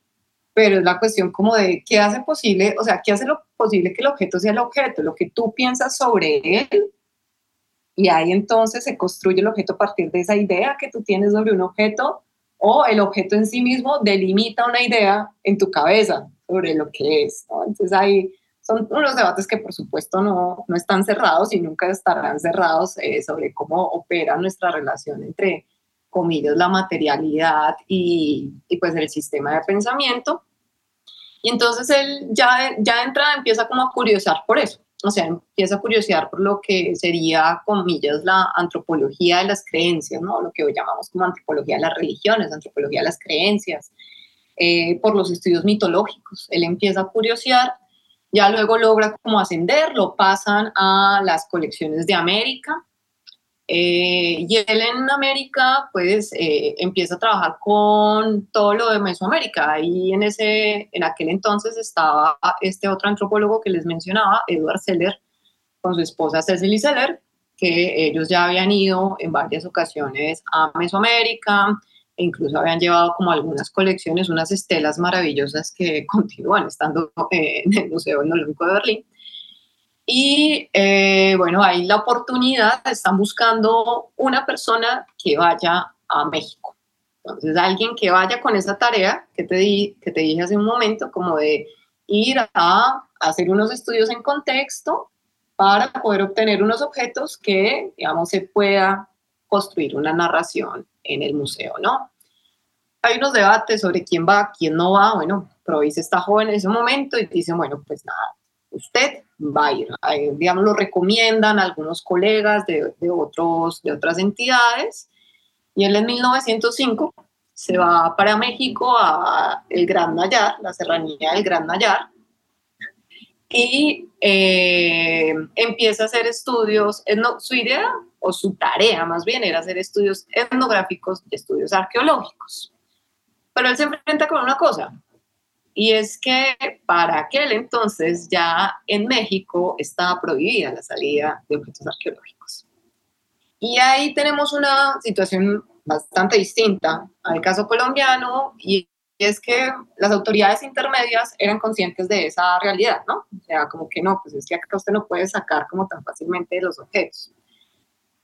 Pero es la cuestión como de qué hace posible, o sea, qué hace lo posible que el objeto sea el objeto, lo que tú piensas sobre él, y ahí entonces se construye el objeto a partir de esa idea que tú tienes sobre un objeto, o el objeto en sí mismo delimita una idea en tu cabeza sobre lo que es, ¿no? Entonces ahí son unos debates que por supuesto no, no están cerrados y nunca estarán cerrados eh, sobre cómo opera nuestra relación entre, comillas, la materialidad y, y, pues el sistema de pensamiento. Y entonces él ya, ya de entrada empieza como a curiosar por eso, o sea, empieza a curiosear por lo que sería, comillas, la antropología de las creencias, ¿no? Lo que hoy llamamos como antropología de las religiones, antropología de las creencias, eh, por los estudios mitológicos. Él empieza a curiosear ya luego logra como ascender, lo pasan a las colecciones de América. Eh, y él en América, pues, eh, empieza a trabajar con todo lo de Mesoamérica. Ahí en, ese, en aquel entonces estaba este otro antropólogo que les mencionaba, Edward Seller, con su esposa Cecily Seller, que ellos ya habían ido en varias ocasiones a Mesoamérica, e incluso habían llevado como algunas colecciones, unas estelas maravillosas que continúan estando en el Museo Etnológico de Berlín. Y eh, bueno, hay la oportunidad, están buscando una persona que vaya a México. Entonces, alguien que vaya con esa tarea que te, di, que te dije hace un momento, como de ir a hacer unos estudios en contexto para poder obtener unos objetos que, digamos, se pueda construir una narración en el museo, ¿no? Hay unos debates sobre quién va, quién no va. Bueno, Provis está joven en ese momento y dice, bueno, pues nada, usted va a ir. digamos, lo recomiendan algunos colegas de, otros, de otras entidades. Y él en 1905 se va para México a el Gran Nayar, la serranía del Gran Nayar, y eh, empieza a hacer estudios, no, su idea o su tarea más bien era hacer estudios etnográficos y estudios arqueológicos. Pero él se enfrenta con una cosa, y es que para aquel entonces ya en México estaba prohibida la salida de objetos arqueológicos. Y ahí tenemos una situación bastante distinta al caso colombiano y es que las autoridades intermedias eran conscientes de esa realidad, ¿no? O sea, como que no, pues es que acá usted no puede sacar como tan fácilmente los objetos.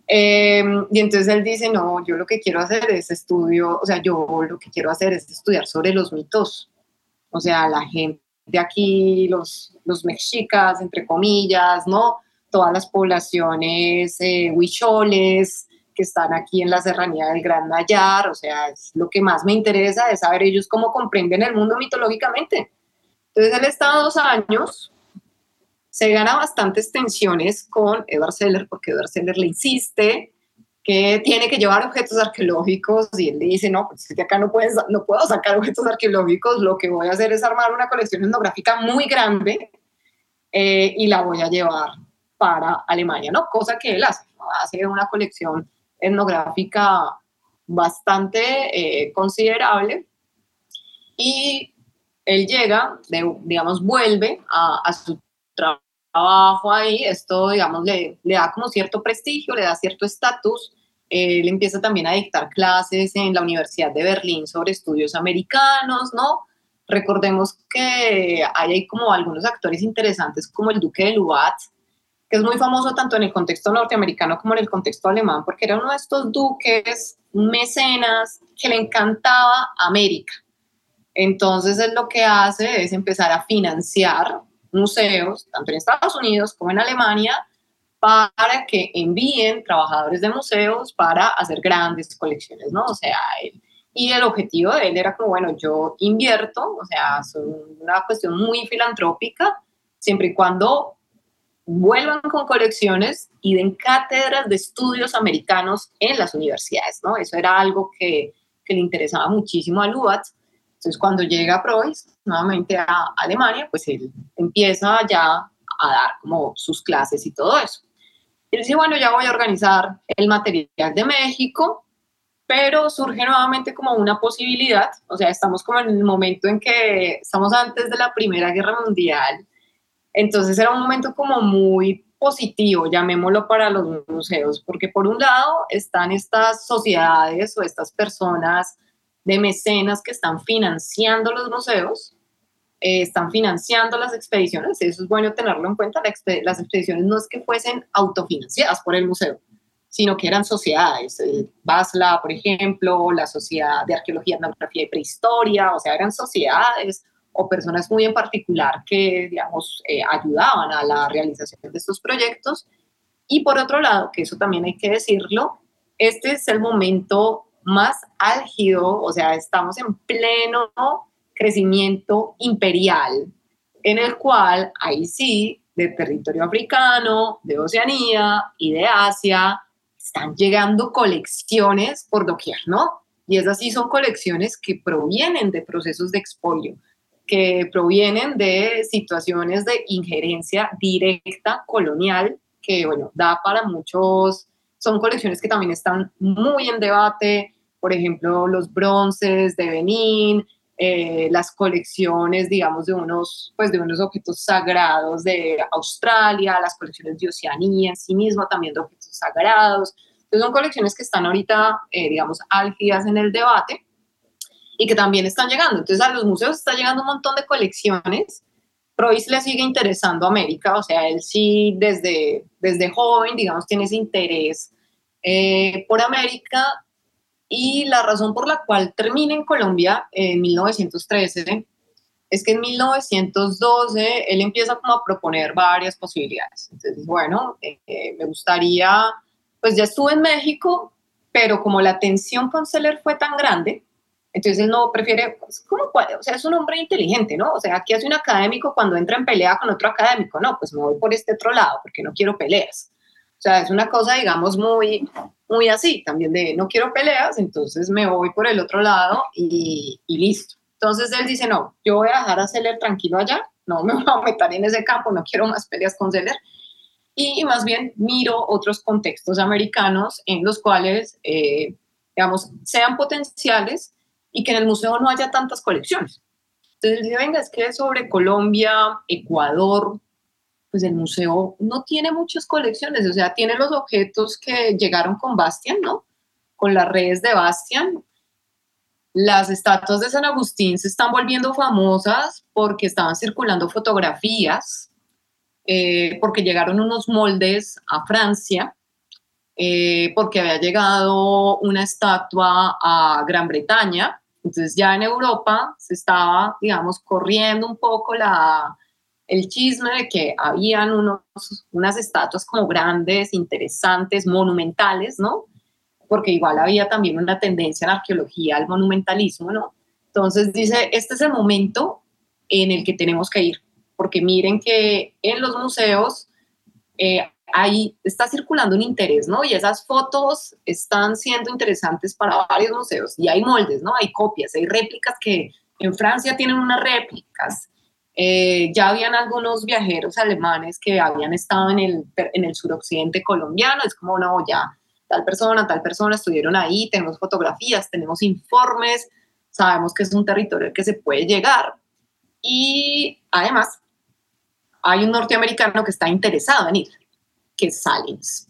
Em, y entonces él dice, no, yo lo que quiero hacer es estudio, o sea, yo lo que quiero hacer es estudiar sobre los mitos. O sea, la gente de aquí, los, los mexicas, entre comillas, ¿no? Todas las poblaciones eh, huicholes que están aquí en la serranía del Gran Nayar, o sea, es lo que más me interesa es saber ellos cómo comprenden el mundo mitológicamente. Entonces él está dos años se gana bastantes tensiones con Edward Seller, porque Edward Seller le insiste que tiene que llevar objetos arqueológicos y él le dice, no, pues es que acá no, puedes, no puedo sacar objetos arqueológicos, lo que voy a hacer es armar una colección etnográfica muy grande eh, y la voy a llevar para Alemania, ¿no? Cosa que él hace, hace una colección etnográfica bastante eh, considerable y él llega, digamos, vuelve a, a su trabajo ahí, esto, digamos, le, le da como cierto prestigio, le da cierto estatus. Él empieza también a dictar clases en la Universidad de Berlín sobre estudios americanos, ¿no? Recordemos que hay como algunos actores interesantes como el Duque de Lubat, que es muy famoso tanto en el contexto norteamericano como en el contexto alemán, porque era uno de estos duques mecenas que le encantaba América. Entonces él lo que hace es empezar a financiar museos, tanto en Estados Unidos como en Alemania, para que envíen trabajadores de museos para hacer grandes colecciones, ¿no? O sea, y el objetivo de él era como, bueno, yo invierto, o sea, es una cuestión muy filantrópica, siempre y cuando vuelvan con colecciones y den cátedras de estudios americanos en las universidades, ¿no? Eso era algo que, que le interesaba muchísimo a Lubatz. Entonces, cuando llega Preuss nuevamente a Alemania, pues él empieza ya a dar como sus clases y todo eso. Y dice, bueno, ya voy a organizar el material de México, pero surge nuevamente como una posibilidad, o sea, estamos como en el momento en que estamos antes de la Primera Guerra Mundial, entonces era un momento como muy positivo, llamémoslo para los museos, porque por un lado están estas sociedades o estas personas de mecenas que están financiando los museos, eh, están financiando las expediciones, eso es bueno tenerlo en cuenta, las expediciones no es que fuesen autofinanciadas por el museo, sino que eran sociedades, el BASLA, por ejemplo, la Sociedad de Arqueología, Etnografía y Prehistoria, o sea, eran sociedades o personas muy en particular que, digamos, eh, ayudaban a la realización de estos proyectos. Y por otro lado, que eso también hay que decirlo, este es el momento más álgido, o sea, estamos en pleno crecimiento imperial, en el cual ahí sí, de territorio africano, de Oceanía y de Asia, están llegando colecciones por doquier, ¿no? Y esas sí son colecciones que provienen de procesos de expolio que provienen de situaciones de injerencia directa colonial, que bueno, da para muchos, son colecciones que también están muy en debate, por ejemplo, los bronces de Benín, eh, las colecciones, digamos, de unos, pues, de unos objetos sagrados de Australia, las colecciones de Oceanía en sí mismo, también de objetos sagrados. Entonces, son colecciones que están ahorita, eh, digamos, álgidas en el debate y que también están llegando. Entonces a los museos está llegando un montón de colecciones. Preuss le sigue interesando a América, o sea, él sí desde, desde joven, digamos, tiene ese interés eh, por América y la razón por la cual termina en Colombia en 1913 es que en 1912 él empieza como a proponer varias posibilidades. Entonces, bueno, eh, me gustaría, pues ya estuve en México, pero como la tensión con Seller fue tan grande, entonces no prefiere, pues, ¿cómo? O sea, es un hombre inteligente, ¿no? O sea, ¿qué hace un académico cuando entra en pelea con otro académico? No, pues me voy por este otro lado porque no quiero peleas. O sea, es una cosa, digamos, muy, muy así, también de no quiero peleas, entonces me voy por el otro lado y, y listo. Entonces él dice, no, yo voy a dejar a Seller tranquilo allá, no me voy a meter en ese campo, no quiero más peleas con Seller. Y más bien miro otros contextos americanos en los cuales, eh, digamos, sean potenciales y que en el museo no haya tantas colecciones. Entonces dice, venga, es que sobre Colombia, Ecuador, pues el museo no tiene muchas colecciones, o sea, tiene los objetos que llegaron con Bastian, ¿no? Con las redes de Bastian. Las estatuas de San Agustín se están volviendo famosas porque estaban circulando fotografías, eh, porque llegaron unos moldes a Francia eh, porque había llegado una estatua a Gran Bretaña entonces ya en Europa se estaba, digamos, corriendo un poco la, el chisme de que habían unos, unas estatuas como grandes, interesantes, monumentales, ¿no? Porque igual había también una tendencia en arqueología al monumentalismo, ¿no? Entonces dice, este es el momento en el que tenemos que ir, porque miren que en los museos eh, ahí está circulando un interés, ¿no? Y esas fotos están siendo interesantes para varios museos. Y hay moldes, ¿no? Hay copias, hay réplicas que en Francia tienen unas réplicas. Eh, ya habían algunos viajeros alemanes que habían estado en el, en el suroccidente colombiano. Es como, no, ya tal persona, tal persona estuvieron ahí, tenemos fotografías, tenemos informes, sabemos que es un territorio al que se puede llegar. Y además, hay un norteamericano que está interesado en ir que Salins.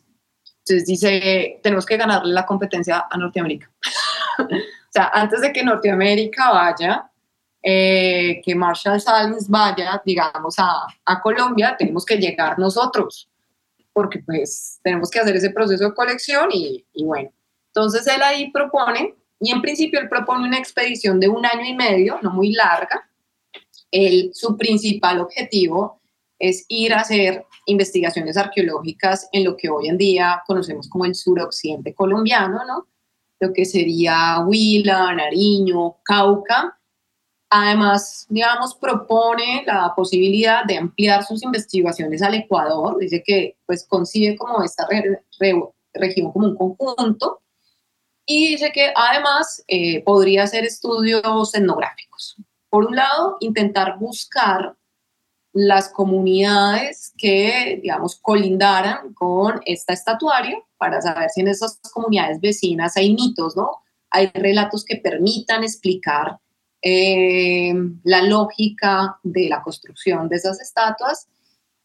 Entonces dice, tenemos que ganarle la competencia a Norteamérica. o sea, antes de que Norteamérica vaya, eh, que Marshall Salins vaya, digamos, a, a, Colombia, tenemos que llegar nosotros, porque pues tenemos que hacer ese proceso de colección y, y bueno. Entonces él ahí propone, y en principio él propone una expedición de un año y medio, no muy larga. Él, su principal objetivo es ir a hacer investigaciones arqueológicas en lo que hoy en día conocemos como el suroccidente colombiano, ¿no? Lo que sería Huila, Nariño, Cauca. Además, digamos, propone la posibilidad de ampliar sus investigaciones al Ecuador. Dice que, pues, concibe como esta región como un conjunto. Y dice que, además, eh, podría hacer estudios etnográficos. Por un lado, intentar buscar las comunidades que, digamos, colindaran con esta estatuaria para saber si en esas comunidades vecinas hay mitos, ¿no? Hay relatos que permitan explicar eh, la lógica de la construcción de esas estatuas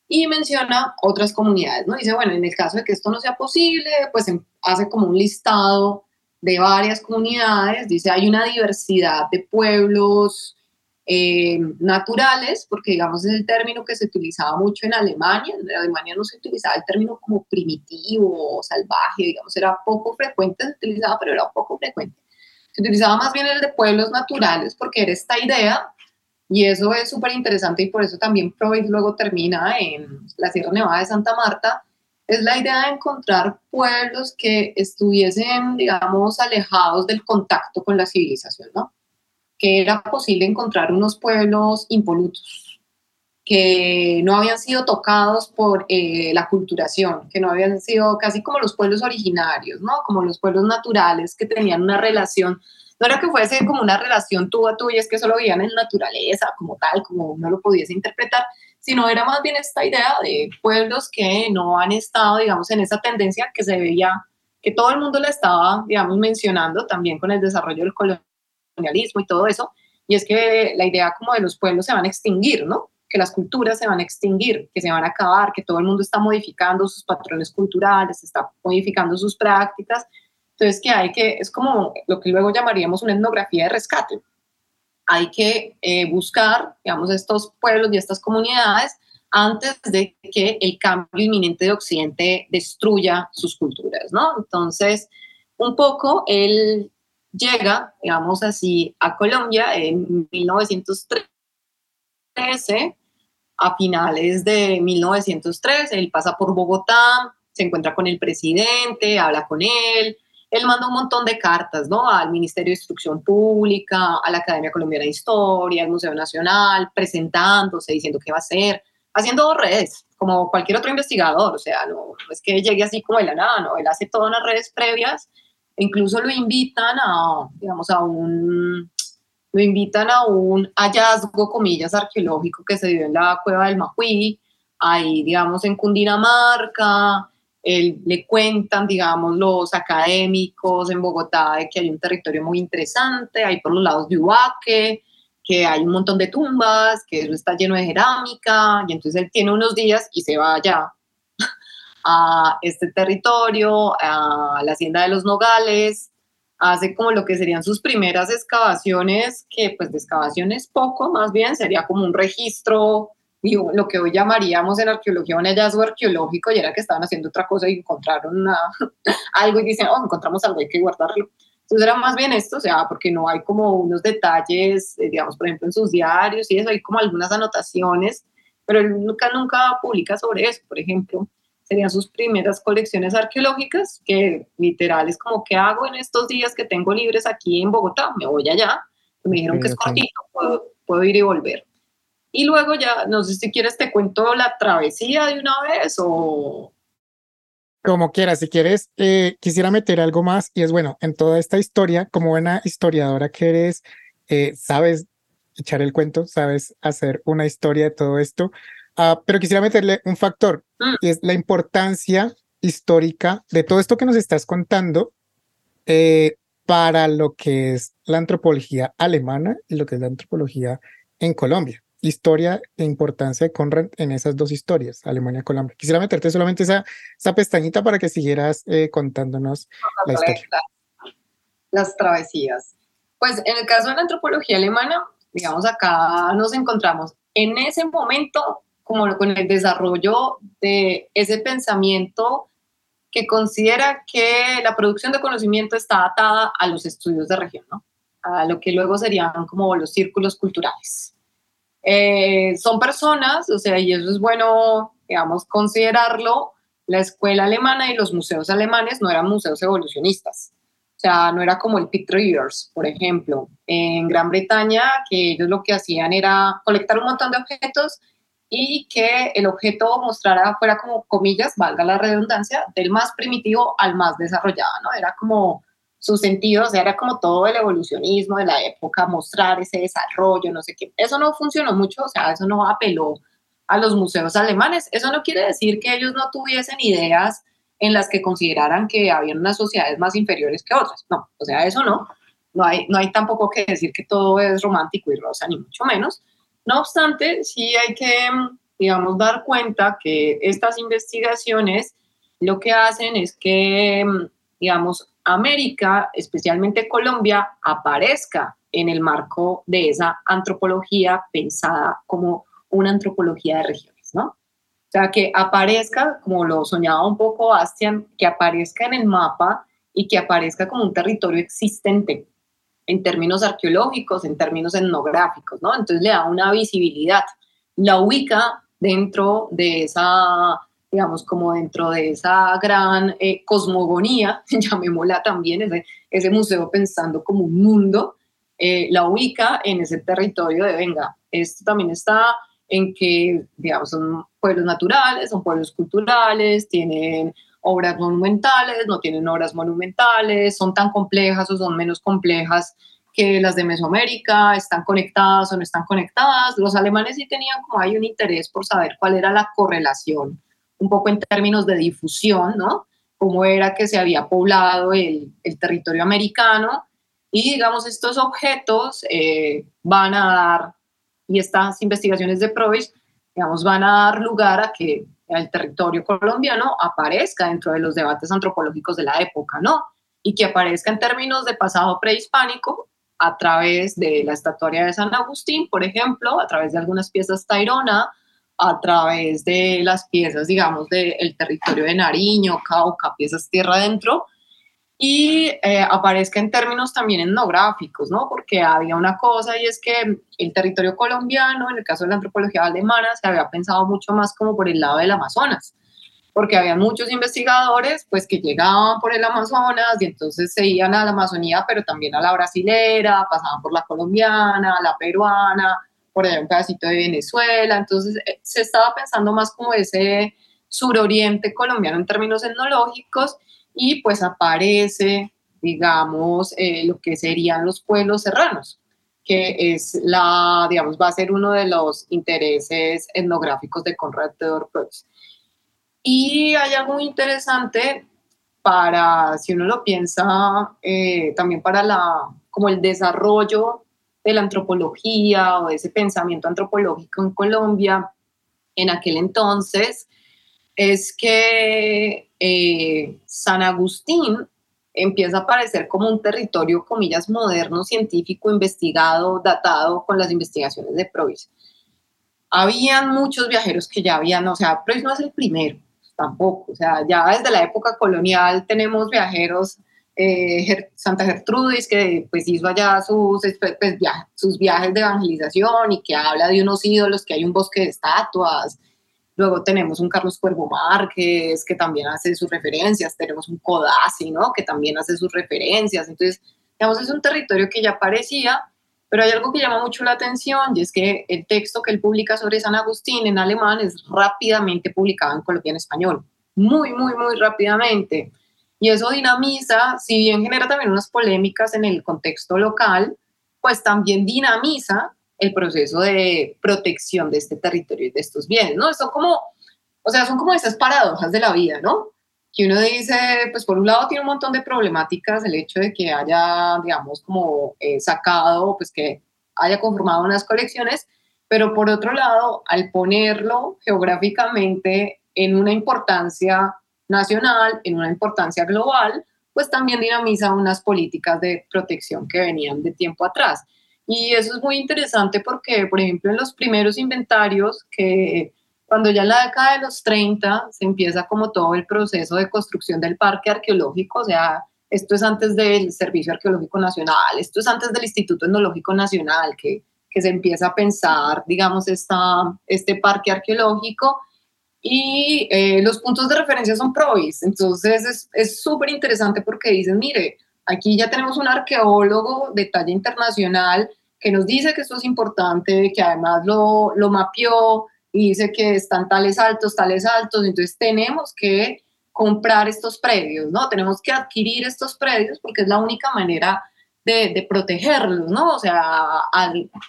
y menciona otras comunidades, ¿no? Dice, bueno, en el caso de que esto no sea posible, pues em, hace como un listado de varias comunidades, dice, hay una diversidad de pueblos, eh, naturales, porque digamos es el término que se utilizaba mucho en Alemania. En Alemania no se utilizaba el término como primitivo o salvaje, digamos, era poco frecuente, se utilizaba, pero era poco frecuente. Se utilizaba más bien el de pueblos naturales, porque era esta idea, y eso es súper interesante, y por eso también Freud luego termina en la Sierra Nevada de Santa Marta, es la idea de encontrar pueblos que estuviesen, digamos, alejados del contacto con la civilización, ¿no? Que era posible encontrar unos pueblos impolutos, que no habían sido tocados por eh, la culturación, que no habían sido casi como los pueblos originarios, ¿no? Como los pueblos naturales que tenían una relación, no era que fuese como una relación tú a tú y es que solo vivían en naturaleza como tal, como uno lo pudiese interpretar, sino era más bien esta idea de pueblos que no han estado, digamos, en esa tendencia que se veía, que todo el mundo le estaba, digamos, mencionando también con el desarrollo del colonialismo y todo eso, y es que la idea como de los pueblos se van a extinguir, ¿no? Que las culturas se van a extinguir, que se van a acabar, que todo el mundo está modificando sus patrones culturales, está modificando sus prácticas. Entonces, que hay que, es como lo que luego llamaríamos una etnografía de rescate. Hay que eh, buscar, digamos, estos pueblos y estas comunidades antes de que el cambio inminente de Occidente destruya sus culturas, ¿no? Entonces, un poco el llega, digamos así, a Colombia en 1913, a finales de 1913, él pasa por Bogotá, se encuentra con el presidente, habla con él, él manda un montón de cartas, ¿no? Al Ministerio de Instrucción Pública, a la Academia Colombiana de Historia, al Museo Nacional, presentándose, diciendo qué va a hacer, haciendo redes, como cualquier otro investigador, o sea, no, no es que llegue así como de la nada, no, él hace todas las redes previas incluso lo invitan a, digamos, a un, lo invitan a un hallazgo, comillas, arqueológico que se dio en la cueva del Majuí, ahí, digamos, en Cundinamarca, le cuentan, digamos, los académicos en Bogotá de que hay un territorio muy interesante, hay por los lados de Ubaque, que hay un montón de tumbas, que eso está lleno de cerámica, y entonces él tiene unos días y se va allá a este territorio, a la hacienda de los Nogales, hace como lo que serían sus primeras excavaciones, que pues de excavaciones poco, más bien sería como un registro, lo que hoy llamaríamos en arqueología un hallazgo arqueológico, y era que estaban haciendo otra cosa y encontraron algo y dicen, oh, encontramos algo, hay que guardarlo. Entonces era más bien esto, o sea, porque no hay como unos detalles, eh, digamos, por ejemplo, en sus diarios y eso, hay como algunas anotaciones, pero él nunca, nunca publica sobre eso, por ejemplo serían sus primeras colecciones arqueológicas, que literal es como, ¿qué hago en estos días que tengo libres aquí en Bogotá? Me voy allá. Me dijeron que es cortito, puedo, ir y volver. Y luego ya, no sé si quieres, te cuento la travesía de una vez o... Como quieras, si quieres, eh, quisiera meter algo más y es bueno, en toda esta historia, como buena historiadora que eres, eh, sabes echar el cuento, sabes hacer una historia de todo esto. Ah, pero quisiera meterle un factor, mm. y es la importancia histórica de todo esto que nos estás contando eh, para lo que es la antropología alemana y lo que es la antropología en Colombia. Historia e importancia de Conrad en esas dos historias, Alemania-Colombia. Quisiera meterte solamente esa, esa pestañita para que siguieras eh, contándonos la historia. Las travesías. Pues en el caso de la antropología alemana, digamos, acá nos encontramos en ese momento como con el desarrollo de ese pensamiento que considera que la producción de conocimiento está atada a los estudios de región, ¿no? a lo que luego serían como los círculos culturales. Eh, son personas, o sea, y eso es bueno, digamos, considerarlo, la escuela alemana y los museos alemanes no eran museos evolucionistas. O sea, no era como el Pitt Rivers, por ejemplo, en Gran Bretaña, que ellos lo que hacían era colectar un montón de objetos y que el objeto mostrara fuera como comillas, valga la redundancia, del más primitivo al más desarrollado, ¿no? Era como su sentido, o sea, era como todo el evolucionismo de la época, mostrar ese desarrollo, no sé qué. Eso no funcionó mucho, o sea, eso no apeló a los museos alemanes. Eso no quiere decir que ellos no tuviesen ideas en las que consideraran que habían unas sociedades más inferiores que otras. No, o sea, eso no. No hay, no hay tampoco que decir que todo es romántico y rosa, ni mucho menos. No obstante, sí hay que, digamos, dar cuenta que estas investigaciones lo que hacen es que, digamos, América, especialmente Colombia, aparezca en el marco de esa antropología pensada como una antropología de regiones, ¿no? O sea, que aparezca, como lo soñaba un poco Bastian, que aparezca en el mapa y que aparezca como un territorio existente, en términos arqueológicos, en términos etnográficos, ¿no? Entonces le da una visibilidad, la ubica dentro de esa, digamos, como dentro de esa gran eh, cosmogonía, llamémosla también, ese, ese, museo pensando como un mundo, eh, la ubica en ese territorio de, venga, esto también está en que, digamos, son pueblos naturales, son pueblos culturales, tienen obras monumentales, no tienen obras monumentales, son tan complejas o son menos complejas que las de Mesoamérica, están conectadas o no están conectadas. Los alemanes sí tenían como hay un interés por saber cuál era la correlación, un poco en términos de difusión, ¿no? Cómo era que se había poblado el, el territorio americano. Y digamos, estos objetos eh, van a dar, y estas investigaciones de Provis, digamos, van a dar lugar a que el territorio colombiano aparezca dentro de los debates antropológicos de la época, ¿no? Y que aparezca en términos de pasado prehispánico a través de la estatuaria de San Agustín, por ejemplo, a través de algunas piezas Tairona, a través de las piezas, digamos, del territorio de Nariño, Cauca, piezas tierra adentro, y eh, aparezca en términos también etnográficos, ¿no? Porque había una cosa y es que el territorio colombiano, en el caso de la antropología alemana, se había pensado mucho más como por el lado del Amazonas, porque había muchos investigadores pues que llegaban por el Amazonas y entonces se iban a la Amazonía, pero también a la brasilera, pasaban por la colombiana, la peruana, por allá un pedacito de Venezuela, entonces eh, se estaba pensando más como ese suroriente colombiano en términos etnológicos y pues aparece, digamos, eh, lo que serían los pueblos serranos, que es la, digamos, va a ser uno de los intereses etnográficos de Conrad Theodor Preuss. Y hay algo muy interesante para, si uno lo piensa, eh, también para la, como el desarrollo de la antropología o de ese pensamiento antropológico en Colombia en aquel entonces, es que eh, San Agustín empieza a aparecer como un territorio, comillas, moderno, científico, investigado, datado con las investigaciones de Preuss. Habían muchos viajeros que ya habían, o sea, Preuss no es el primero, tampoco, o sea, ya desde la época colonial tenemos viajeros, eh, Santa Gertrudis, que pues hizo allá pues, sus viajes de evangelización y que habla de unos ídolos, que hay un bosque de estatuas, Luego tenemos un Carlos Cuervo Márquez, que también hace sus referencias. Tenemos un Codazzi, ¿no? Que también hace sus referencias. Entonces, digamos, es un territorio que ya aparecía, pero hay algo que llama mucho la atención y es que el texto que él publica sobre San Agustín en alemán es rápidamente publicado en Colombia en español. Muy, muy, muy rápidamente. Y eso dinamiza, si bien genera también unas polémicas en el contexto local, pues también dinamiza el proceso de protección de este territorio y de estos bienes, ¿no? Son como, o sea, son como esas paradojas de la vida, ¿no? Que uno dice, pues por un lado tiene un montón de problemáticas el hecho de que haya, digamos, como eh, sacado, pues que haya conformado unas colecciones, pero por otro lado, al ponerlo geográficamente en una importancia nacional, en una importancia global, pues también dinamiza unas políticas de protección que venían de tiempo atrás. Y eso es muy interesante porque, por ejemplo, en los primeros inventarios, que cuando ya en la década de los 30 se empieza como todo el proceso de construcción del parque arqueológico, o sea, esto es antes del Servicio Arqueológico Nacional, esto es antes del Instituto Etnológico Nacional, que, que se empieza a pensar, digamos, esta, este parque arqueológico y eh, los puntos de referencia son PROVIS. Entonces es súper interesante porque dicen, mire, aquí ya tenemos un arqueólogo de talla internacional que nos dice que esto es importante, que además lo, lo mapeó y dice que están tales altos, tales altos, entonces tenemos que comprar estos predios, ¿no? Tenemos que adquirir estos predios porque es la única manera de, de protegerlos, ¿no? O sea,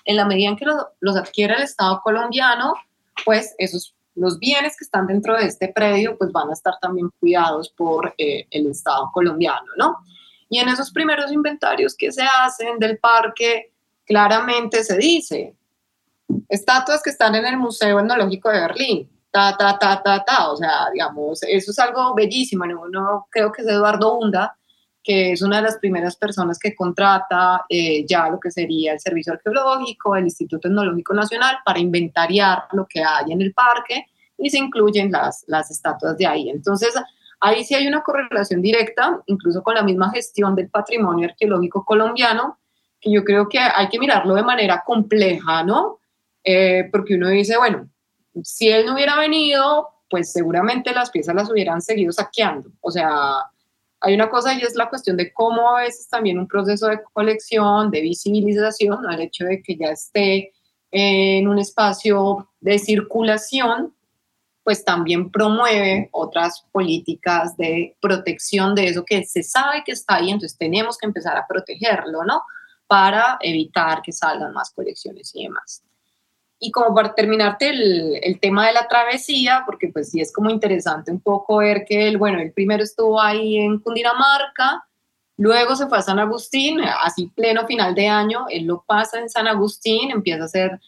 en la medida en que los, los adquiere el Estado colombiano, pues esos los bienes que están dentro de este predio pues van a estar también cuidados por eh, el Estado colombiano, ¿no? Y en esos primeros inventarios que se hacen del parque, claramente se dice, estatuas que están en el Museo Etnológico de Berlín, ta, ta, ta, ta, ta, o sea, digamos, eso es algo bellísimo, ¿no? creo que es Eduardo Hunda, que es una de las primeras personas que contrata eh, ya lo que sería el Servicio Arqueológico, el Instituto Etnológico Nacional, para inventariar lo que hay en el parque y se incluyen las, las estatuas de ahí. Entonces, ahí sí hay una correlación directa, incluso con la misma gestión del patrimonio arqueológico colombiano, que yo creo que hay que mirarlo de manera compleja, ¿no? Eh, porque uno dice, bueno, si él no hubiera venido, pues seguramente las piezas las hubieran seguido saqueando. O sea, hay una cosa y es la cuestión de cómo a veces también un proceso de colección, de visibilización, el hecho de que ya esté en un espacio de circulación, pues también promueve otras políticas de protección de eso que se sabe que está ahí, entonces tenemos que empezar a protegerlo, ¿no? Para evitar que salgan más colecciones y demás. Y como para terminarte el, el, tema de la travesía, porque pues sí es como interesante un poco ver que él, bueno, el primero estuvo ahí en Cundinamarca, luego se fue a San Agustín, así pleno final de año, él lo pasa en San Agustín, empieza a hacer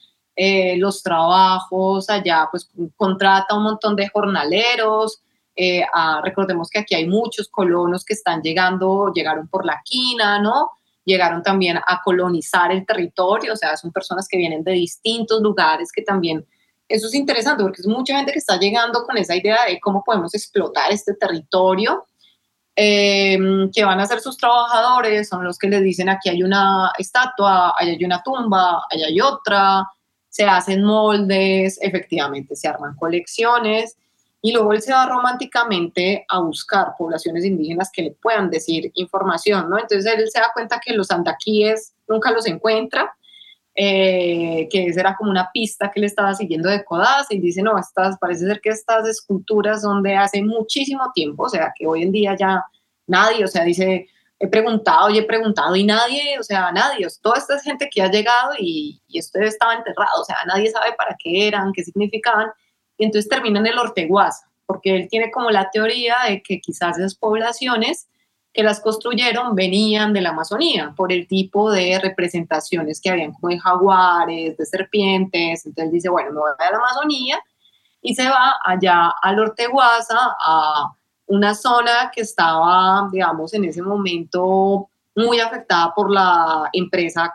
eh, los trabajos allá, pues contrata un montón de jornaleros, eh, recordemos que aquí hay muchos colonos que están llegando, llegaron por la quina, ¿no? llegaron también a colonizar el territorio, o sea, son personas que vienen de distintos lugares que también, eso es interesante porque es mucha gente que está llegando con esa idea de cómo podemos explotar este territorio, em, que van a ser sus trabajadores, son los que les dicen aquí hay una estatua, allá hay una tumba, allá hay otra, se hacen moldes, efectivamente se arman colecciones y luego él se va románticamente a buscar poblaciones indígenas que le puedan decir información, ¿no? Entonces él se da cuenta que los andaquíes nunca los encuentra, eh, que esa era como una pista que le estaba siguiendo de Codas y dice, no, estas, parece ser que estas esculturas son de hace muchísimo tiempo, o sea, que hoy en día ya nadie, o sea, dice, he preguntado y he preguntado y nadie, o sea, nadie, toda esta gente que ha llegado y, y esto estaba enterrado, o sea, nadie sabe para qué eran, qué significaban, y entonces termina en el Orteguaza, porque él tiene como la teoría de que quizás esas poblaciones que las construyeron venían de la Amazonía por el tipo de representaciones que habían como de jaguares, de serpientes, entonces dice, bueno, me voy a la Amazonía y se va allá al Orteguaza, a una zona que estaba, digamos, en ese momento muy afectada por la empresa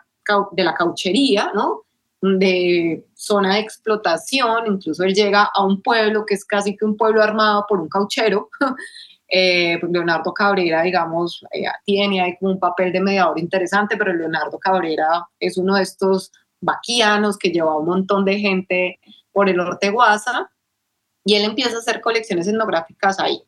de la cauchería, ¿no? de zona de explotación, incluso él llega a un pueblo que es casi que un pueblo armado por un cauchero. Eh, pues Leonardo Cabrera, digamos, eh, tiene ahí un papel de mediador interesante, pero Leonardo Cabrera es uno de estos vaquianos que lleva un montón de gente por el Orteguaza y él empieza a hacer colecciones etnográficas ahí.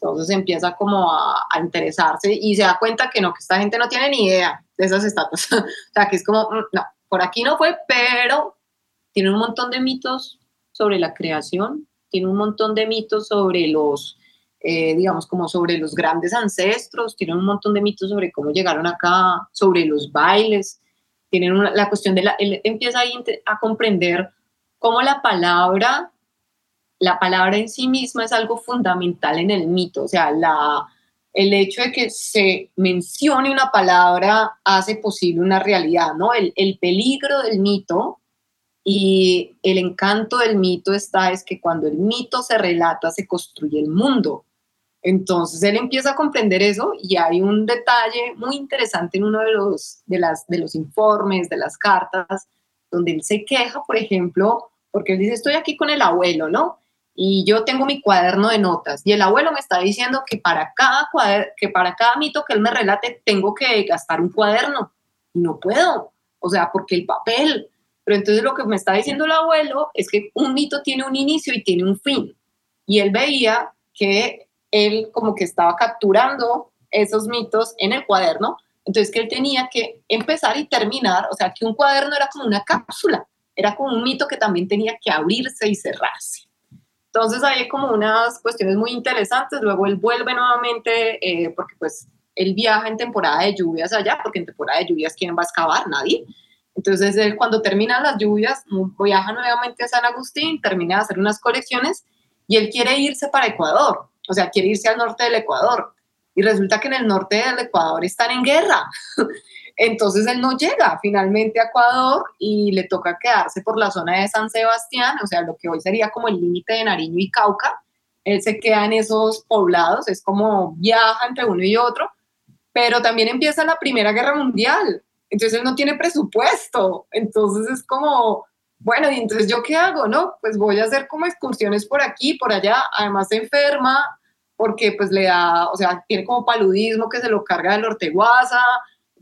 Entonces empieza como a, a, interesarse y se da cuenta que no, que esta gente no tiene ni idea de esas estatuas. o sea, que es como, mm, no, por aquí no fue, pero tiene un montón de mitos sobre la creación, tiene un montón de mitos sobre los, eh, digamos, como sobre los grandes ancestros, tiene un montón de mitos sobre cómo llegaron acá, sobre los bailes, tienen la cuestión de la, él empieza ahí a comprender cómo la palabra, la palabra en sí misma es algo fundamental en el mito, o sea, la, el hecho de que se mencione una palabra hace posible una realidad, ¿no? El, peligro del mito y el encanto del mito está es que cuando el mito se relata se construye el mundo. Entonces él empieza a comprender eso y hay un detalle muy interesante en uno de los, de las, de los informes, de las cartas, donde él se queja, por ejemplo, porque él dice, estoy aquí con el abuelo, ¿no? Y yo tengo mi cuaderno de notas y el abuelo me está diciendo que para cada, que para cada mito que él me relate tengo que gastar un cuaderno no puedo, o sea, porque el papel, Pero entonces lo que me está diciendo el abuelo es que un mito tiene un inicio y tiene un fin. Y él veía que él como que estaba capturando esos mitos en el cuaderno, entonces que él tenía que empezar y terminar, o sea, que un cuaderno era como una cápsula, era como un mito que también tenía que abrirse y cerrarse. Entonces hay como unas cuestiones muy interesantes, luego él vuelve nuevamente, eh, porque pues él viaja en temporada de lluvias allá, porque en temporada de lluvias, ¿quién va a excavar? Nadie. Entonces, él cuando terminan las lluvias, viaja nuevamente a San Agustín, termina de hacer unas colecciones y él quiere irse para Ecuador, o sea, quiere irse al norte del Ecuador. Y resulta que en el norte del Ecuador están en guerra. Entonces él no llega finalmente a Ecuador y le toca quedarse por la zona de San Sebastián, o sea, lo que hoy sería como el límite de Nariño y Cauca. Él se queda en esos poblados, es como viaja entre uno y otro, pero también empieza la Primera Guerra Mundial entonces él no tiene presupuesto, entonces es como, bueno, y entonces yo qué hago, ¿no? Pues voy a hacer como excursiones por aquí, por allá, además se enferma porque pues le da, o sea, tiene como paludismo que se lo carga del orteguaza,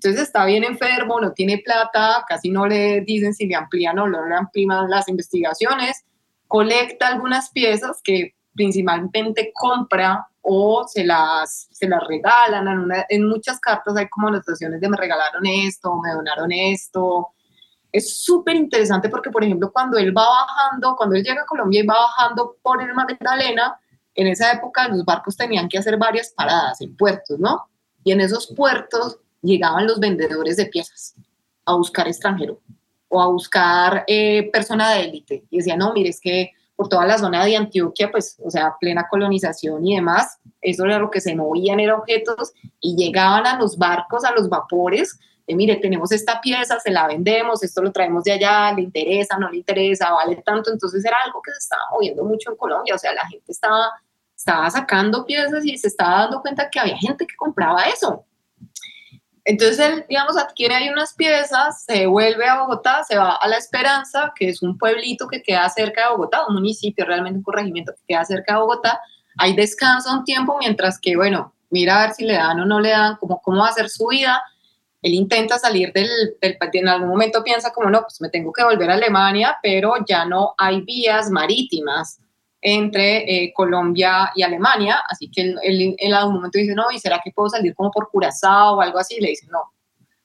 entonces está bien enfermo, no tiene plata, casi no le dicen si le amplían o no le amplían las investigaciones, colecta algunas piezas que principalmente compra o se las, se las regalan. En, en muchas cartas hay como anotaciones de me regalaron esto, me donaron esto. Es súper interesante porque, por ejemplo, cuando él va bajando, cuando él llega a Colombia y va bajando por el Magdalena, en esa época los barcos tenían que hacer varias paradas en puertos, ¿no? Y en esos puertos llegaban los vendedores de piezas a buscar extranjero o a buscar eh, persona de élite. Y decían, no, mire, es que por toda la zona de Antioquia, pues, o sea, plena colonización y demás, eso era lo que se movían, eran objetos, y llegaban a los barcos, a los vapores, de mire, tenemos esta pieza, se la vendemos, esto lo traemos de allá, le interesa, no le interesa, vale tanto, entonces era algo que se estaba moviendo mucho en Colombia, o sea, la gente estaba, estaba sacando piezas y se estaba dando cuenta que había gente que compraba eso. Entonces él, digamos, adquiere ahí unas piezas, se vuelve a Bogotá, se va a La Esperanza, que es un pueblito que queda cerca de Bogotá, un municipio, realmente un corregimiento que queda cerca de Bogotá. Ahí descansa un tiempo mientras que, bueno, mira a ver si le dan o no le dan, cómo, cómo va a hacer su vida. Él intenta salir del, del, en algún momento piensa como, no, pues me tengo que volver a Alemania, pero ya no hay vías marítimas entre eh, Colombia y Alemania, así que él, en algún momento dice, no, ¿y será que puedo salir como por Curazao o algo así? le dicen, no,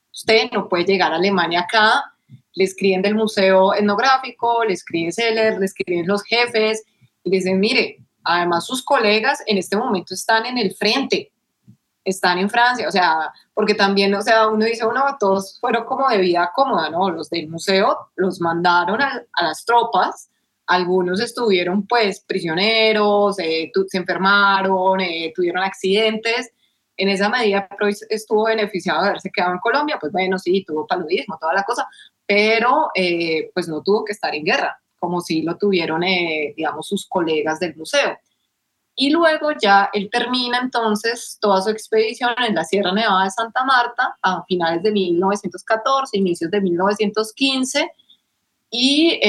usted no puede llegar a Alemania acá, le escriben del museo etnográfico, le escribe Seller, le escriben los jefes, y dicen, mire, además sus colegas en este momento están en el frente, están en Francia, o sea, porque también, o sea, uno dice, bueno, todos fueron como de vida cómoda, ¿no? Los del museo los mandaron a, a las tropas, algunos estuvieron pues prisioneros, eh, se enfermaron, eh, tuvieron accidentes. En esa medida estuvo beneficiado de haberse quedado en Colombia, pues bueno, sí, tuvo paludismo, toda la cosa, pero eh, pues no tuvo que estar en guerra, como si lo tuvieron, digamos, sus colegas del museo. Y luego ya él termina entonces toda su expedición en la Sierra Nevada de Santa Marta a finales de 1914, inicios de 1915, y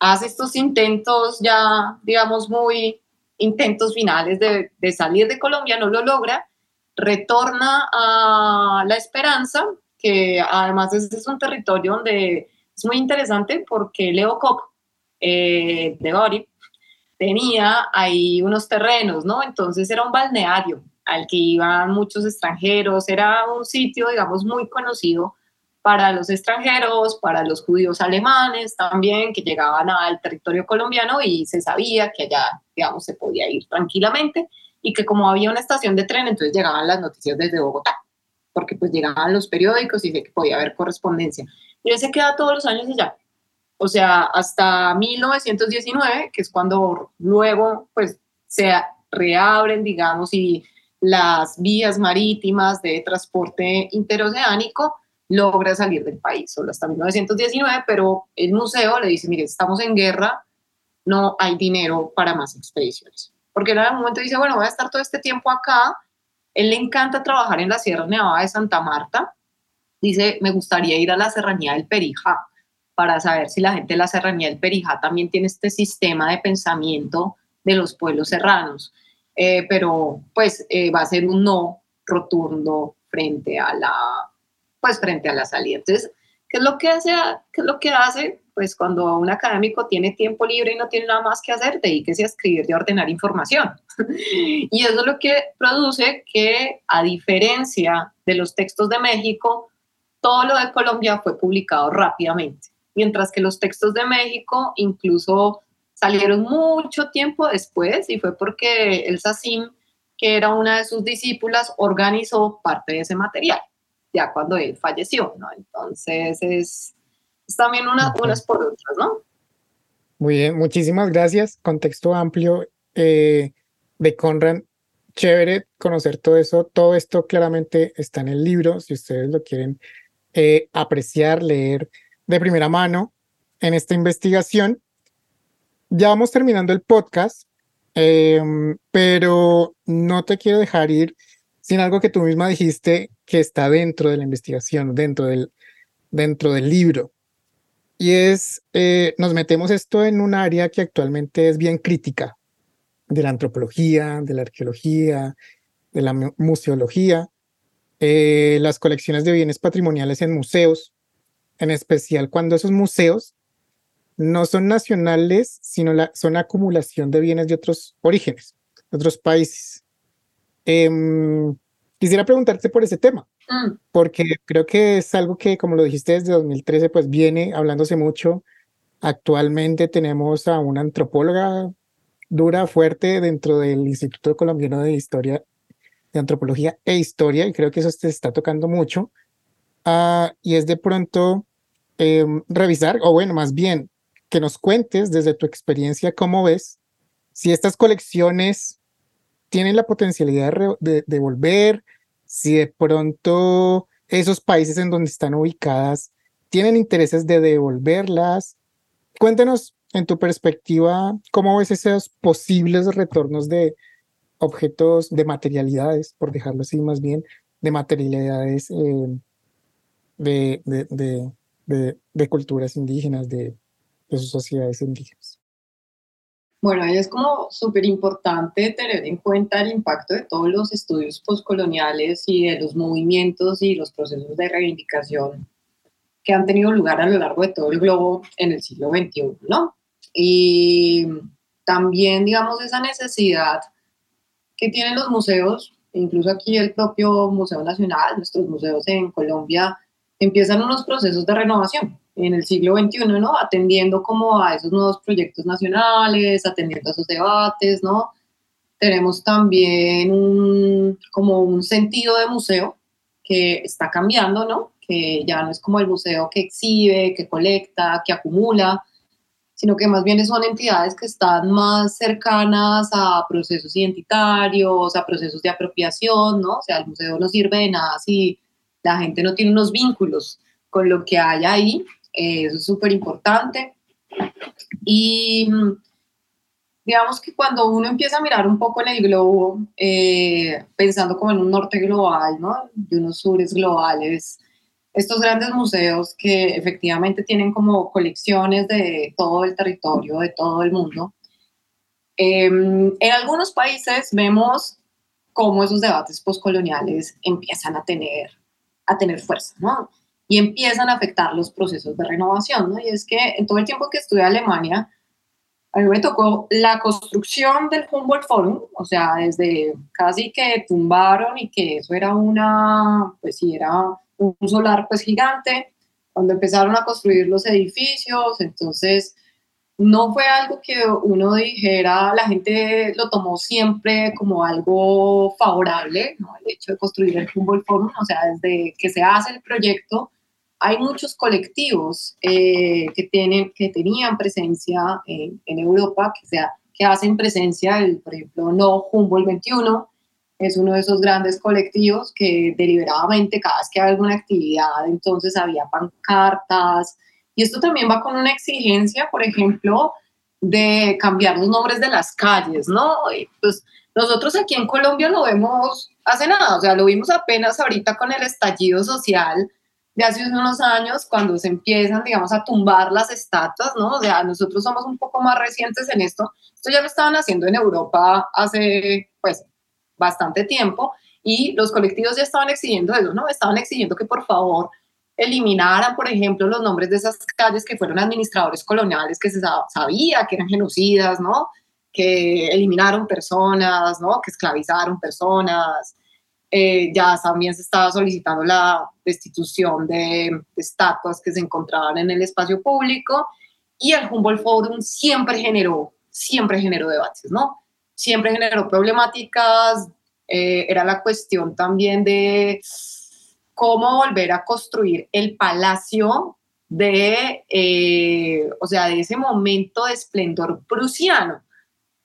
hace estos intentos ya, digamos, muy intentos finales de, salir de Colombia, no lo logra, retorna a La Esperanza, que además es, un territorio donde es muy interesante porque Leo Cop eh, de Bori tenía ahí unos terrenos, ¿no? Entonces era un balneario al que iban muchos extranjeros, era un sitio, digamos, muy conocido para los extranjeros, para los judíos alemanes también, que llegaban al territorio colombiano y se sabía que allá, digamos, se podía ir tranquilamente y que como había una estación de tren, entonces llegaban las noticias desde Bogotá, porque pues llegaban los periódicos y sé que podía haber correspondencia. Él se queda todos los años allá. O sea, hasta 1919, que es cuando luego pues se reabren, digamos, y las vías marítimas de transporte interoceánico, logra salir del país, solo hasta 1919, pero el museo le dice, mire, estamos en guerra, no hay dinero para más expediciones. Porque en algún momento dice, bueno, voy a estar todo este tiempo acá, él le encanta trabajar en la Sierra Nevada de Santa Marta, dice, me gustaría ir a la Serranía del Perijá para saber si la gente de la Serranía del Perijá también tiene este sistema de pensamiento de los pueblos serranos. Eh, pero pues eh, va a ser un no rotundo frente a la pues frente a la salida. Entonces, ¿Qué es lo que hace? ¿Qué es lo que hace? Pues cuando un académico tiene tiempo libre y no tiene nada más que hacer, dedíquese a escribir y ordenar información. y eso es lo que produce que, a diferencia de los textos de México, todo lo de Colombia fue publicado rápidamente, mientras que los textos de México incluso salieron mucho tiempo después y fue porque el SACIM, que era una de sus discípulas, organizó parte de ese material, ya cuando él falleció, ¿no? Entonces es, también una, unas por otras, ¿no? Muy bien, muchísimas gracias. Contexto amplio eh, de Conrad. Chévere conocer todo eso. Todo esto claramente está en el libro, si ustedes lo quieren eh, apreciar, leer de primera mano en esta investigación. Ya vamos terminando el podcast, em, pero no te quiero dejar ir sin algo que tú misma dijiste que está dentro de la investigación, dentro del, dentro del libro. Y es, eh, nos metemos esto en un área que actualmente es bien crítica, de la antropología, de la arqueología, de la museología, eh, las colecciones de bienes patrimoniales en museos, en especial cuando esos museos no son nacionales, sino la, son acumulación de bienes de otros orígenes, de otros países. Em, quisiera preguntarte por ese tema, mm. porque creo que es algo que, como lo dijiste desde 2013, pues viene hablándose mucho. Actualmente tenemos a una antropóloga dura, fuerte dentro del Instituto Colombiano de Historia de antropología e historia, y creo que eso te está tocando mucho, uh, y es de pronto eh, revisar, o bueno, más bien, que nos cuentes desde tu experiencia cómo ves si estas colecciones tienen la potencialidad de, de volver, si de pronto esos países en donde están ubicadas tienen intereses de devolverlas. Cuéntanos en tu perspectiva cómo ves esos posibles retornos de, objetos de materialidades, por dejarlo así más bien, de materialidades eh, de, de, de, de, culturas indígenas, de, sus sociedades indígenas. Bueno, ahí es como súper importante tener en cuenta el impacto de todos los estudios postcoloniales y de los movimientos y los procesos de reivindicación que han tenido lugar a lo largo de todo el globo en el siglo XXI, ¿no? Y también, digamos, esa necesidad que tienen los museos, incluso aquí el propio Museo Nacional, nuestros museos en Colombia, empiezan unos procesos de renovación en el siglo XXI, ¿no? Atendiendo como a esos nuevos proyectos nacionales, atendiendo a esos debates, ¿no? Tenemos también un, como un sentido de museo que está cambiando, ¿no? Que ya no es como el museo que exhibe, que colecta, que acumula, sino que más bien son entidades que están más cercanas a procesos identitarios, a procesos de apropiación, ¿no? O sea, el museo no sirve de nada si la gente no tiene unos vínculos con lo que hay ahí, eh, eso es súper importante. Y digamos que cuando uno empieza a mirar un poco en el globo, eh, pensando como en un norte global, ¿no? De unos sures globales, estos grandes museos que efectivamente tienen como colecciones de todo el territorio, de todo el mundo. Em, en algunos países vemos cómo esos debates postcoloniales empiezan a tener, a tener fuerza, ¿no? Y empiezan a afectar los procesos de renovación, ¿no? Y es que en todo el tiempo que estuve en Alemania, a mí me tocó la construcción del Humboldt Forum, o sea, desde casi que tumbaron y que eso era una, pues sí, era un solar pues gigante, cuando empezaron a construir los edificios, entonces no fue algo que uno dijera, la gente lo tomó siempre como algo favorable, ¿no? el hecho de construir el Humboldt Forum, o sea, desde que se hace el proyecto, hay muchos colectivos eh, que, tienen, que tenían presencia en, en Europa, que, sea, que hacen presencia, el, por ejemplo, No Humboldt 21, es uno de esos grandes colectivos que deliberadamente cada vez que hay alguna actividad, entonces había pancartas. Y esto también va con una exigencia, por ejemplo, de cambiar los nombres de las calles, ¿no? pues nosotros aquí en Colombia lo vemos hace nada, o sea, lo vimos apenas ahorita con el estallido social de hace unos años, cuando se empiezan, digamos, a tumbar las estatuas, ¿no? O sea, nosotros somos un poco más recientes en esto. Esto ya lo estaban haciendo en Europa hace, pues, bastante tiempo y los colectivos ya estaban exigiendo eso, ¿no? Estaban exigiendo que por favor eliminaran, por ejemplo, los nombres de esas calles que fueron administradores coloniales que se sabía que eran genocidas, ¿no? Que eliminaron personas, ¿no? Que esclavizaron personas. Eh, ya también se estaba solicitando la destitución de, de estatuas que se encontraban en el espacio público y el Humboldt Forum siempre generó, siempre generó debates, ¿no? Siempre generó problemáticas, eh, era la cuestión también de cómo volver a construir el palacio de, eh, o sea, de ese momento de esplendor prusiano,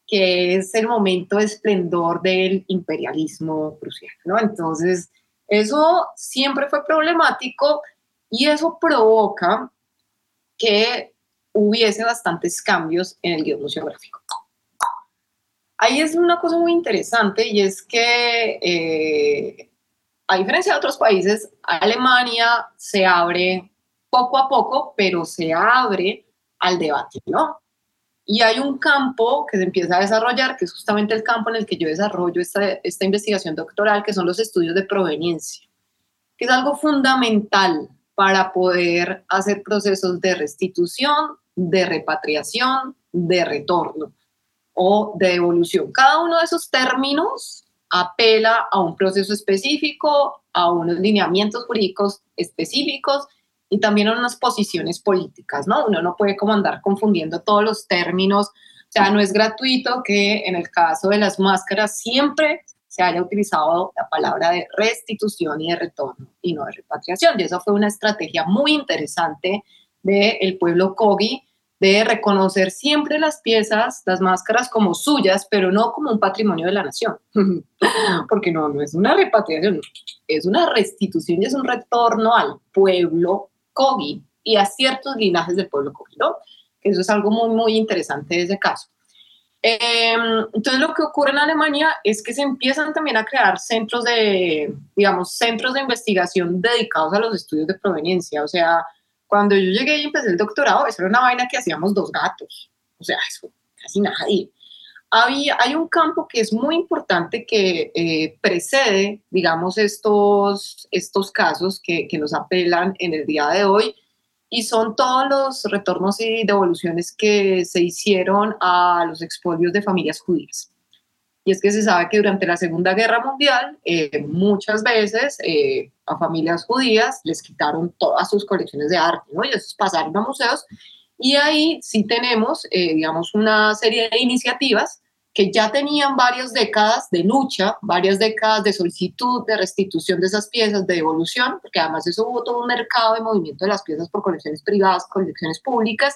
que es el momento de esplendor del imperialismo prusiano, ¿no? Entonces, eso siempre fue problemático y eso provoca que hubiese bastantes cambios en el guion museográfico. Ahí es una cosa muy interesante y es que eh, a diferencia de otros países, Alemania se abre poco a poco, pero se abre al debate, ¿no? Y hay un campo que se empieza a desarrollar, que es justamente el campo en el que yo desarrollo esta, esta investigación doctoral, que son los estudios de proveniencia, que es algo fundamental para poder hacer procesos de restitución, de repatriación, de retorno o de devolución. Cada uno de esos términos apela a un proceso específico, a unos lineamientos jurídicos específicos y también unas posiciones políticas, ¿no? Uno no puede como andar confundiendo todos los términos, o sea, no es gratuito que en el caso de las máscaras siempre se haya utilizado la palabra de restitución y de retorno y no de repatriación. Y eso fue una estrategia muy interesante del pueblo Kogi de reconocer siempre las piezas, las máscaras como suyas, pero no como un patrimonio de la nación. Porque no, no es una repatriación, es una restitución y es un retorno al pueblo Kogi y a ciertos linajes del pueblo Kogi, ¿no? Eso es algo muy, muy interesante de ese caso. Em, entonces lo que ocurre en Alemania es que se empiezan también a crear centros de, digamos, centros de investigación dedicados a los estudios de proveniencia, o sea, cuando yo llegué y empecé el doctorado, eso era una vaina que hacíamos dos gatos. O sea, eso casi nadie. Hay un campo que es muy importante que eh, precede, digamos, estos, estos casos que, que nos apelan en el día de hoy y son todos los retornos y devoluciones que se hicieron a los expolios de familias judías. Y es que se sabe que durante la Segunda Guerra Mundial eh, muchas veces eh, a familias judías les quitaron todas sus colecciones de arte, ¿no? Y esos pasaron a museos. Y ahí sí tenemos, eh, digamos, una serie de iniciativas que ya tenían varias décadas de lucha, varias décadas de solicitud de restitución de esas piezas, de devolución, porque además eso hubo todo un mercado de movimiento de las piezas por colecciones privadas, colecciones públicas.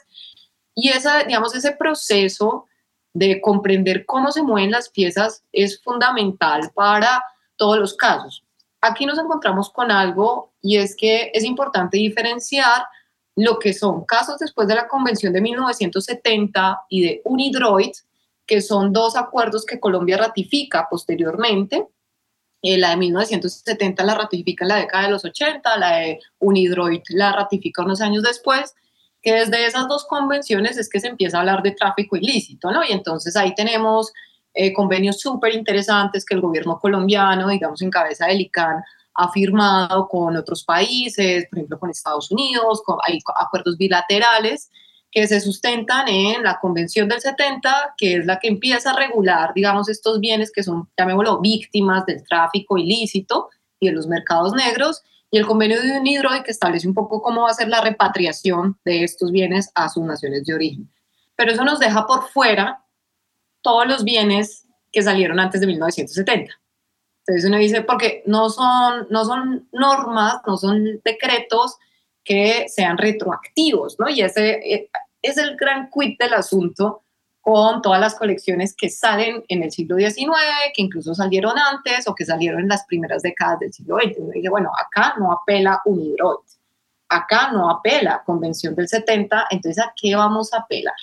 Y esa, digamos, ese proceso de comprender cómo se mueven las piezas es fundamental para todos los casos. Aquí nos encontramos con algo y es que es importante diferenciar lo que son casos después de la Convención de 1970 y de Unidroid, que son dos acuerdos que Colombia ratifica posteriormente. Eh, la de 1970 la ratifica en la década de los 80, la de Unidroid la ratifica unos años después, que desde esas dos convenciones es que se empieza a hablar de tráfico ilícito, ¿no? Y entonces ahí tenemos eh, convenios súper interesantes que el gobierno colombiano, digamos, en cabeza del ICANN, ha firmado con otros países, por ejemplo, con Estados Unidos, con, hay acuerdos bilaterales que se sustentan en la Convención del 70, que es la que empieza a regular, digamos, estos bienes que son, llamémoslo, víctimas del tráfico ilícito y de los mercados negros, y el convenio de UNIDROID que establece un poco cómo va a ser la repatriación de estos bienes a sus naciones de origen. Pero eso nos deja por fuera todos los bienes que salieron antes de 1970. Entonces uno dice, porque no son, no son normas, no son decretos que sean retroactivos, ¿no? Y ese eh, es el gran quid del asunto, con todas las colecciones que salen en el siglo XIX, que incluso salieron antes o que salieron en las primeras décadas del siglo XX. Y dije, bueno, acá no apela Unidroid, acá no apela Convención del 70, entonces ¿a qué vamos a apelar?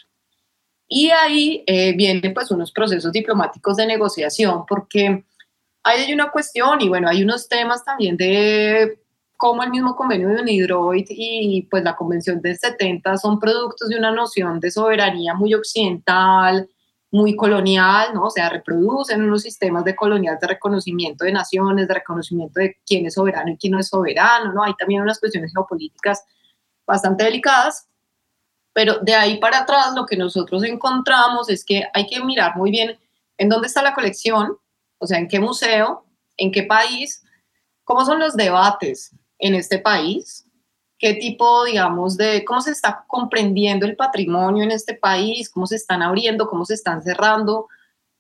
Y ahí eh, vienen pues unos procesos diplomáticos de negociación, porque hay una cuestión y bueno, hay unos temas también de como el mismo convenio de Unidroid y pues la convención del 70 son productos de una noción de soberanía muy occidental, muy colonial, ¿no? O sea, reproducen unos sistemas de colonial de reconocimiento de naciones, de reconocimiento de quién es soberano y quién no es soberano, ¿no? Hay también unas cuestiones geopolíticas bastante delicadas, pero de ahí para atrás lo que nosotros encontramos es que hay que mirar muy bien en dónde está la colección, o sea, en qué museo, en qué país, cómo son los debates en este país, qué tipo, digamos, de cómo se está comprendiendo el patrimonio en este país, cómo se están abriendo, cómo se están cerrando,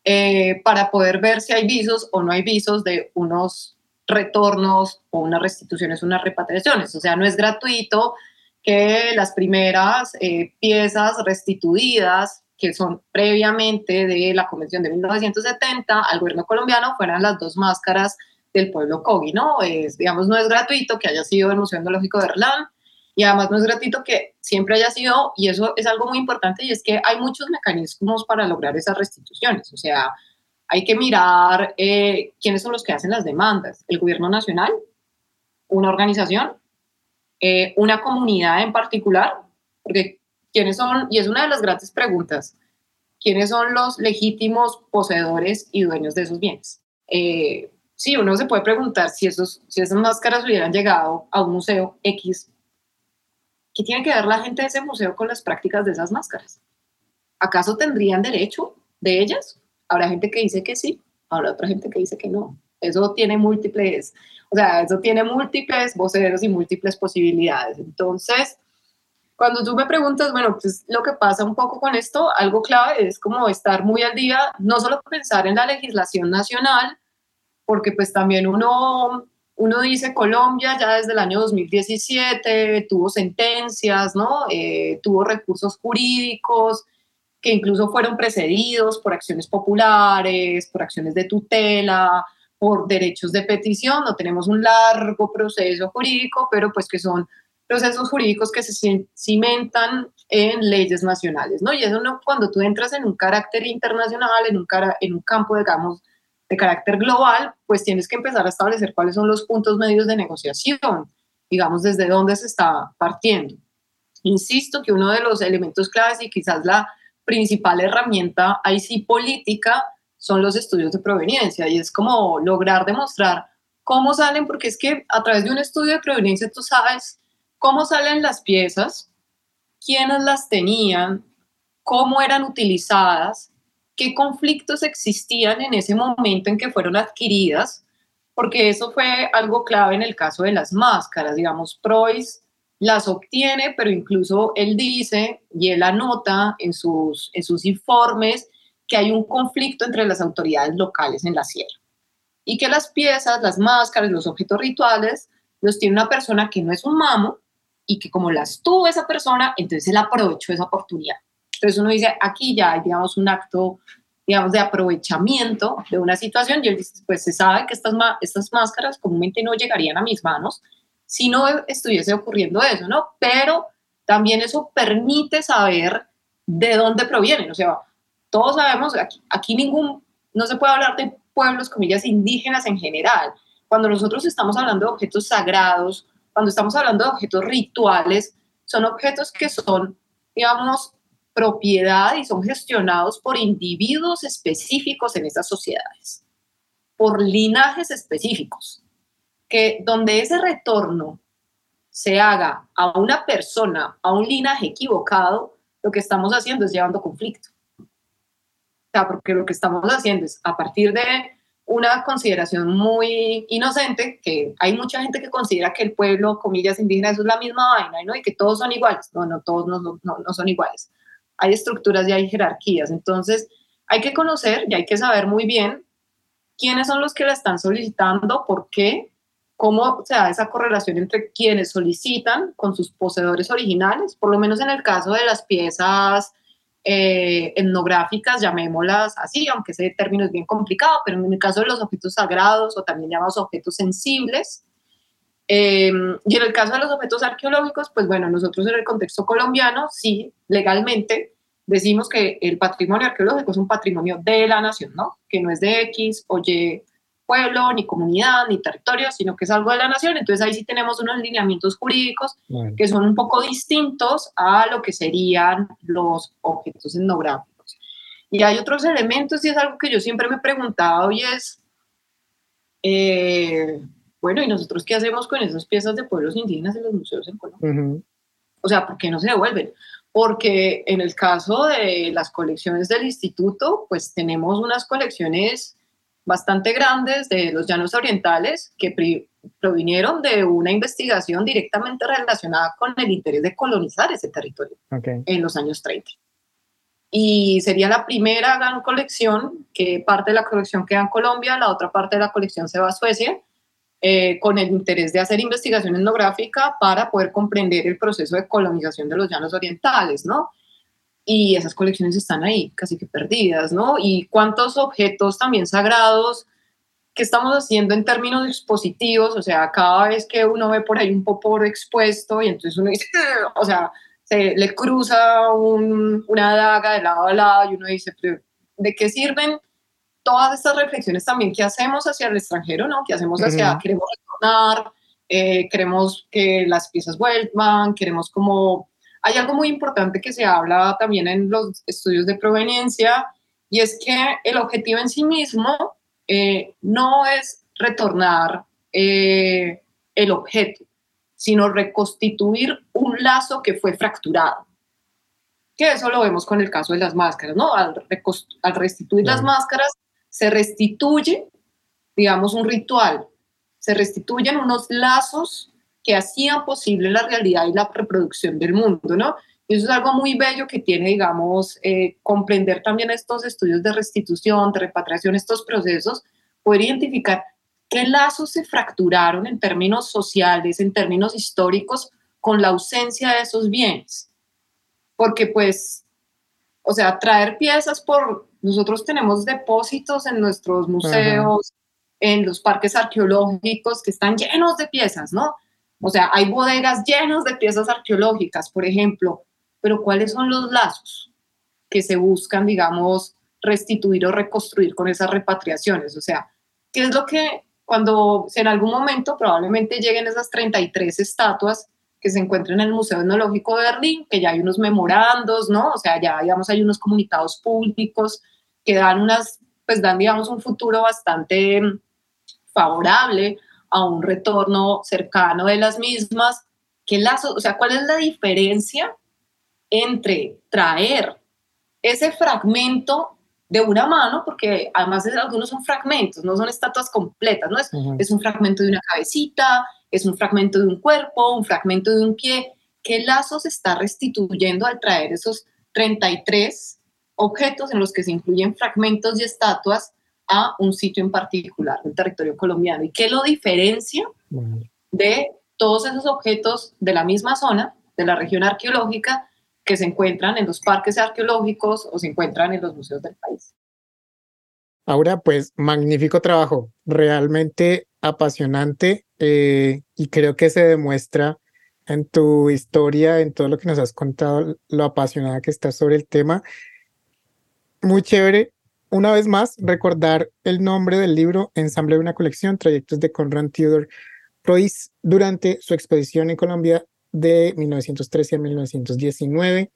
eh, para poder ver si hay visos o no hay visos de unos retornos o unas restituciones, unas repatriaciones. O sea, no es gratuito que las primeras eh, piezas restituidas, que son previamente de la Convención de 1970 al gobierno colombiano, fueran las dos máscaras del pueblo Kogi, ¿no? Es, digamos, no es gratuito que haya sido el Museo Etnológico de Erlán y además no es gratuito que siempre haya sido, y eso es algo muy importante, y es que hay muchos mecanismos para lograr esas restituciones, o sea, hay que mirar eh, quiénes son los que hacen las demandas, el gobierno nacional, una organización, eh, una comunidad en particular, porque quiénes son, y es una de las grandes preguntas, quiénes son los legítimos poseedores y dueños de esos bienes. Eh, sí, uno se puede preguntar si, esos, si esas máscaras hubieran llegado a un museo X, ¿qué tiene que ver la gente de ese museo con las prácticas de esas máscaras? ¿Acaso tendrían derecho de ellas? Habrá gente que dice que sí, habrá otra gente que dice que no. Eso tiene múltiples, o sea, eso tiene múltiples voceros y múltiples posibilidades. Entonces, cuando tú me preguntas, bueno, pues lo que pasa un poco con esto, algo clave es como estar muy al día, no solo pensar en la legislación nacional, porque pues también uno, uno dice Colombia ya desde el año 2017 tuvo sentencias, ¿no? Eh, tuvo recursos jurídicos que incluso fueron precedidos por acciones populares, por acciones de tutela, por derechos de petición, no tenemos un largo proceso jurídico, pero pues que son procesos jurídicos que se cimentan en leyes nacionales, ¿no? Y eso no, cuando tú entras en un carácter internacional, en un, cara, en un campo, digamos, de carácter global, pues tienes que empezar a establecer cuáles son los puntos medios de negociación, digamos, desde dónde se está partiendo. Insisto que uno de los elementos claves y quizás la principal herramienta ahí sí política son los estudios de proveniencia y es como lograr demostrar cómo salen, porque es que a través de un estudio de proveniencia tú sabes cómo salen las piezas, quiénes las tenían, cómo eran utilizadas qué conflictos existían en ese momento en que fueron adquiridas, porque eso fue algo clave en el caso de las máscaras. Digamos, Preuss las obtiene, pero incluso él dice y él anota en sus, en sus informes que hay un conflicto entre las autoridades locales en la sierra. Y que las piezas, las máscaras, los objetos rituales los tiene una persona que no es un mamo y que como las tuvo esa persona, entonces él aprovechó esa oportunidad. Entonces uno dice, aquí ya hay, digamos, un acto, digamos, de aprovechamiento de una situación y él dice, pues se sabe que estas, estas máscaras comúnmente no llegarían a mis manos si no estuviese ocurriendo eso, ¿no? Pero también eso permite saber de dónde provienen, o sea, todos sabemos, aquí, aquí ningún, no se puede hablar de pueblos, comillas, indígenas en general. Cuando nosotros estamos hablando de objetos sagrados, cuando estamos hablando de objetos rituales, son objetos que son, digamos, propiedad y son gestionados por individuos específicos en esas sociedades, por linajes específicos, que donde ese retorno se haga a una persona, a un linaje equivocado, lo que estamos haciendo es llevando conflicto. O sea, porque lo que estamos haciendo es a partir de una consideración muy inocente, que hay mucha gente que considera que el pueblo, comillas, indígena, eso es la misma vaina, ¿no? Y que todos son iguales. No, no, todos no, no, no son iguales hay estructuras y hay jerarquías. Entonces, hay que conocer y hay que saber muy bien quiénes son los que la están solicitando, por qué, cómo se da esa correlación entre quienes solicitan con sus poseedores originales, por lo menos en el caso de las piezas eh, etnográficas, llamémoslas así, aunque ese término es bien complicado, pero en el caso de los objetos sagrados o también llamados objetos sensibles, Em, y en el caso de los objetos arqueológicos, pues bueno, nosotros en el contexto colombiano, sí, legalmente decimos que el patrimonio arqueológico es un patrimonio de la nación, ¿no? Que no es de X o Y pueblo, ni comunidad, ni territorio, sino que es algo de la nación. Entonces ahí sí tenemos unos lineamientos jurídicos que son un poco distintos a lo que serían los objetos etnográficos. Y hay otros elementos y es algo que yo siempre me he preguntado y es, eh, bueno, ¿y nosotros qué hacemos con esas piezas de pueblos indígenas en los museos en Colombia? O sea, ¿por qué no se devuelven? Porque en el caso de las colecciones del instituto, pues tenemos unas colecciones bastante grandes de los llanos orientales que provinieron de una investigación directamente relacionada con el interés de colonizar ese territorio en los años 30 y sería la primera gran colección, que parte de la colección queda en Colombia, la otra parte de la colección se va a Suecia, eh, con el interés de hacer investigación etnográfica para poder comprender el proceso de colonización de los llanos orientales, ¿no? Y esas colecciones están ahí, casi que perdidas, ¿no? Y cuántos objetos también sagrados que estamos haciendo en términos expositivos, o sea, cada vez que uno ve por ahí un popor expuesto y entonces uno dice, o sea, se le cruza una daga de lado a lado y uno dice, ¿de qué sirven todas estas reflexiones también que hacemos hacia el extranjero, ¿no? Que hacemos hacia, queremos retornar, eh, queremos que las piezas vuelvan, queremos como... Hay algo muy importante que se habla también en los estudios de proveniencia y es que el objetivo en sí mismo eh, no es retornar eh, el objeto, sino reconstituir un lazo que fue fracturado. Que eso lo vemos con el caso de las máscaras, ¿no? Al, restituir las máscaras, se restituye, digamos, un ritual, se restituyen unos lazos que hacían posible la realidad y la reproducción del mundo, ¿no? Y eso es algo muy bello que tiene, digamos, eh, comprender también estos estudios de restitución, de repatriación, estos procesos, poder identificar ¿Qué lazos se fracturaron en términos sociales, en términos históricos, con la ausencia de esos bienes? Porque pues, o sea, traer piezas por, nosotros tenemos depósitos en nuestros museos, en los parques arqueológicos que están llenos de piezas, ¿no? O sea, hay bodegas llenas de piezas arqueológicas, por ejemplo, pero ¿cuáles son los lazos que se buscan, digamos, restituir o reconstruir con esas repatriaciones? O sea, ¿qué es lo que cuando en algún momento probablemente lleguen esas 33 estatuas que se encuentran en el Museo Etnológico de Berlín, que ya hay unos memorandos, ¿no? O sea, ya digamos hay unos comunicados públicos que dan unas, pues dan digamos un futuro bastante favorable a un retorno cercano de las mismas. ¿Qué lazo, o sea, cuál es la diferencia entre traer ese fragmento de una mano, porque además algunos son fragmentos, no son estatuas completas, ¿no? Es, es un fragmento de una cabecita, es un fragmento de un cuerpo, un fragmento de un pie. ¿Qué lazo se está restituyendo al traer esos 33 objetos en los que se incluyen fragmentos y estatuas a un sitio en particular del territorio colombiano? ¿Y qué lo diferencia de todos esos objetos de la misma zona, de la región arqueológica, que se encuentran en los parques arqueológicos o se encuentran en los museos del país. Ahora, pues magnífico trabajo, realmente apasionante eh, y creo que se demuestra en tu historia, en todo lo que nos has contado, lo apasionada que estás sobre el tema. Muy chévere. Una vez más, recordar el nombre del libro, Ensamble de una colección, trayectos de Conrad Theodor Royce durante su expedición en Colombia de 1913 a 1919.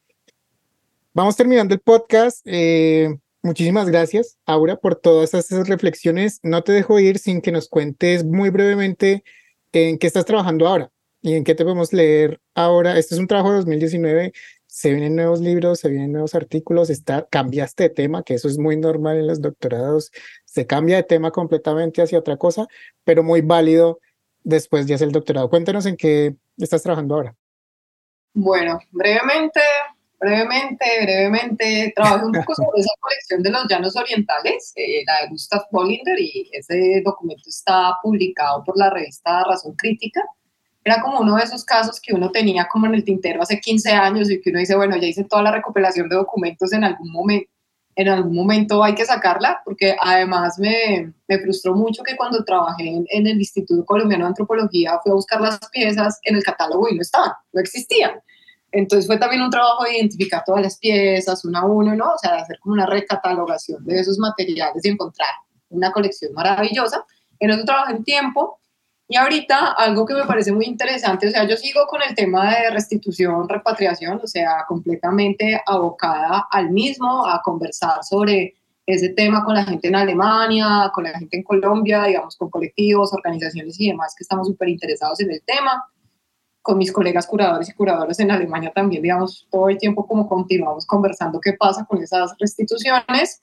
Vamos terminando el podcast. Eh, muchísimas gracias, Aura, por todas esas reflexiones. No te dejo ir sin que nos cuentes muy brevemente en qué estás trabajando ahora y en qué te podemos leer ahora. Este es un trabajo de 2019. Se vienen nuevos libros, se vienen nuevos artículos, está, cambiaste de tema, que eso es muy normal en los doctorados, se cambia de tema completamente hacia otra cosa, pero muy válido después de hacer el doctorado. Cuéntanos en qué estás trabajando ahora? Bueno, brevemente, brevemente, brevemente, trabajé un poco sobre esa colección de los llanos orientales, eh, la de Gustav Bollinger, y ese documento está publicado por la revista Razón Crítica. Era como uno de esos casos que uno tenía como en el tintero hace 15 años y que uno dice, bueno, ya hice toda la recopilación de documentos en algún momento, en algún momento hay que sacarla, porque además me, me frustró mucho que cuando trabajé en, en, el Instituto Colombiano de Antropología fui a buscar las piezas en el catálogo y no estaban, no existían. Entonces fue también un trabajo de identificar todas las piezas, una a uno, ¿no? O sea, de hacer como una recatalogación de esos materiales y encontrar una colección maravillosa. En eso trabajé en tiempo Y ahorita algo que me parece muy interesante, o sea, yo sigo con el tema de restitución, repatriación, o sea, completamente abocada al mismo, a conversar sobre ese tema con la gente en Alemania, con la gente en Colombia, digamos, con colectivos, organizaciones y demás que estamos súper interesados en el tema. Con mis colegas curadores y curadoras en Alemania también, digamos, todo el tiempo como continuamos conversando qué pasa con esas restituciones.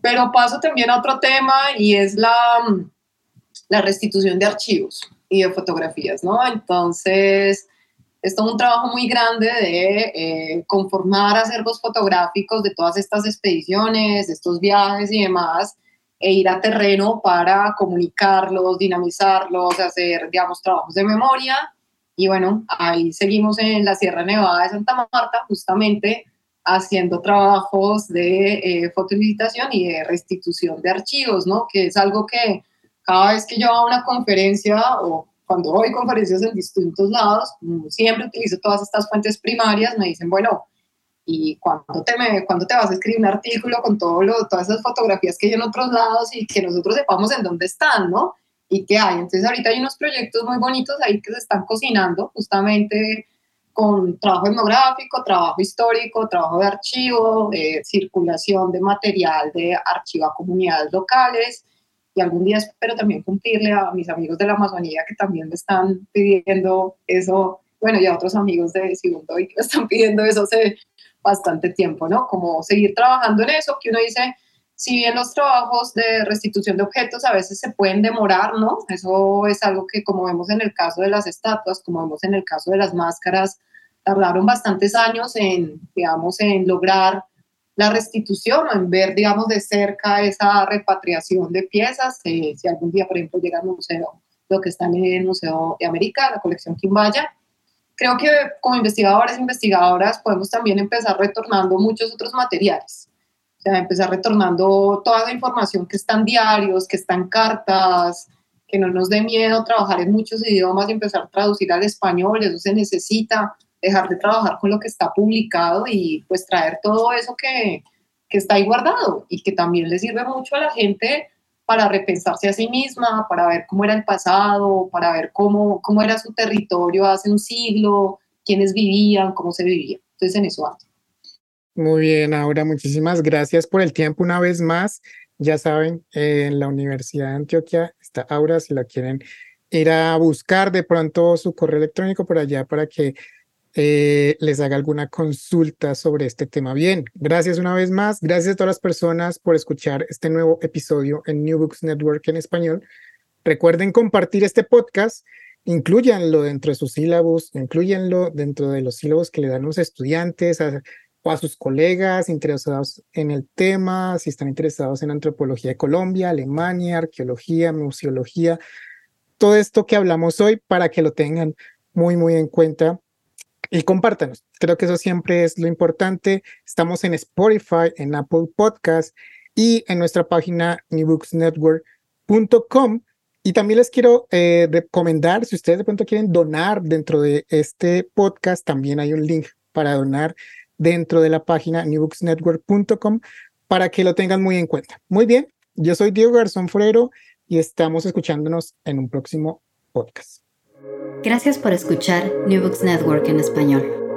Pero paso también a otro tema y es la, la restitución de archivos y de fotografías, ¿no? Entonces, es todo un trabajo muy grande de eh, conformar acervos fotográficos de todas estas expediciones, estos viajes y demás, e ir a terreno para comunicarlos, dinamizarlos, hacer, digamos, trabajos de memoria. Y bueno, ahí seguimos en la Sierra Nevada de Santa Marta, justamente haciendo trabajos de eh, y de restitución de archivos, ¿no? Que es algo que cada vez que yo hago una conferencia o cuando doy conferencias en distintos lados, siempre utilizo todas estas fuentes primarias, me dicen, bueno, ¿y cuándo te, me, cuando te vas a escribir un artículo con todo lo, todas esas fotografías que hay en otros lados y que nosotros sepamos en dónde están, ¿no? Y qué hay. Entonces ahorita hay unos proyectos muy bonitos ahí que se están cocinando justamente con trabajo etnográfico, trabajo histórico, trabajo de archivo, de circulación de material de archivo a comunidades locales, y algún día espero también cumplirle a mis amigos de la Amazonía que también me están pidiendo eso, bueno, y a otros amigos de Segundo y que me están pidiendo eso hace bastante tiempo, ¿no? Como seguir trabajando en eso, que uno dice, si bien los trabajos de restitución de objetos a veces se pueden demorar, ¿no? Eso es algo que como vemos en el caso de las estatuas, como vemos en el caso de las máscaras, tardaron bastantes años en, digamos, en lograr la restitución o en ver, digamos, de cerca esa repatriación de piezas. Eh, si algún día, por ejemplo, llega al museo, lo que está en el Museo de América, la colección Quimbaya, creo que como investigadores e investigadoras podemos también empezar retornando muchos otros materiales. O sea, empezar retornando toda la información que está en diarios, que está en cartas, que no nos dé miedo trabajar en muchos idiomas y empezar a traducir al español, eso se necesita dejar de trabajar con lo que está publicado y pues traer todo eso que, que está ahí guardado y que también le sirve mucho a la gente para repensarse a sí misma, para ver cómo era el pasado, para ver cómo, cómo era su territorio hace un siglo, quiénes vivían, cómo se vivía. Entonces en eso ando. Muy bien, Aura, muchísimas gracias por el tiempo una vez más. Ya saben, en la Universidad de Antioquia está Aura, si la quieren ir a buscar de pronto su correo electrónico por allá para que eh, les haga alguna consulta sobre este tema. Bien, gracias una vez más. Gracias a todas las personas por escuchar este nuevo episodio en New Books Network en español. Recuerden compartir este podcast, incluyanlo dentro de sus sílabos, incluyanlo dentro de los sílabos que le dan los estudiantes o a sus colegas interesados en el tema, si están interesados en antropología de Colombia, Alemania, arqueología, museología, todo esto que hablamos hoy para que lo tengan muy, muy en cuenta y compártanos. Creo que eso siempre es lo importante. Estamos en Spotify, en Apple Podcast y en nuestra página newbooksnetwork.com. Y también les quiero eh, recomendar, si ustedes de pronto quieren donar dentro de este podcast, también hay un link para donar dentro de la página newbooksnetwork.com para que lo tengan muy en cuenta. Muy bien, yo soy Diego Garzón Forero y estamos escuchándonos en un próximo podcast. Gracias por escuchar New Books Network en español.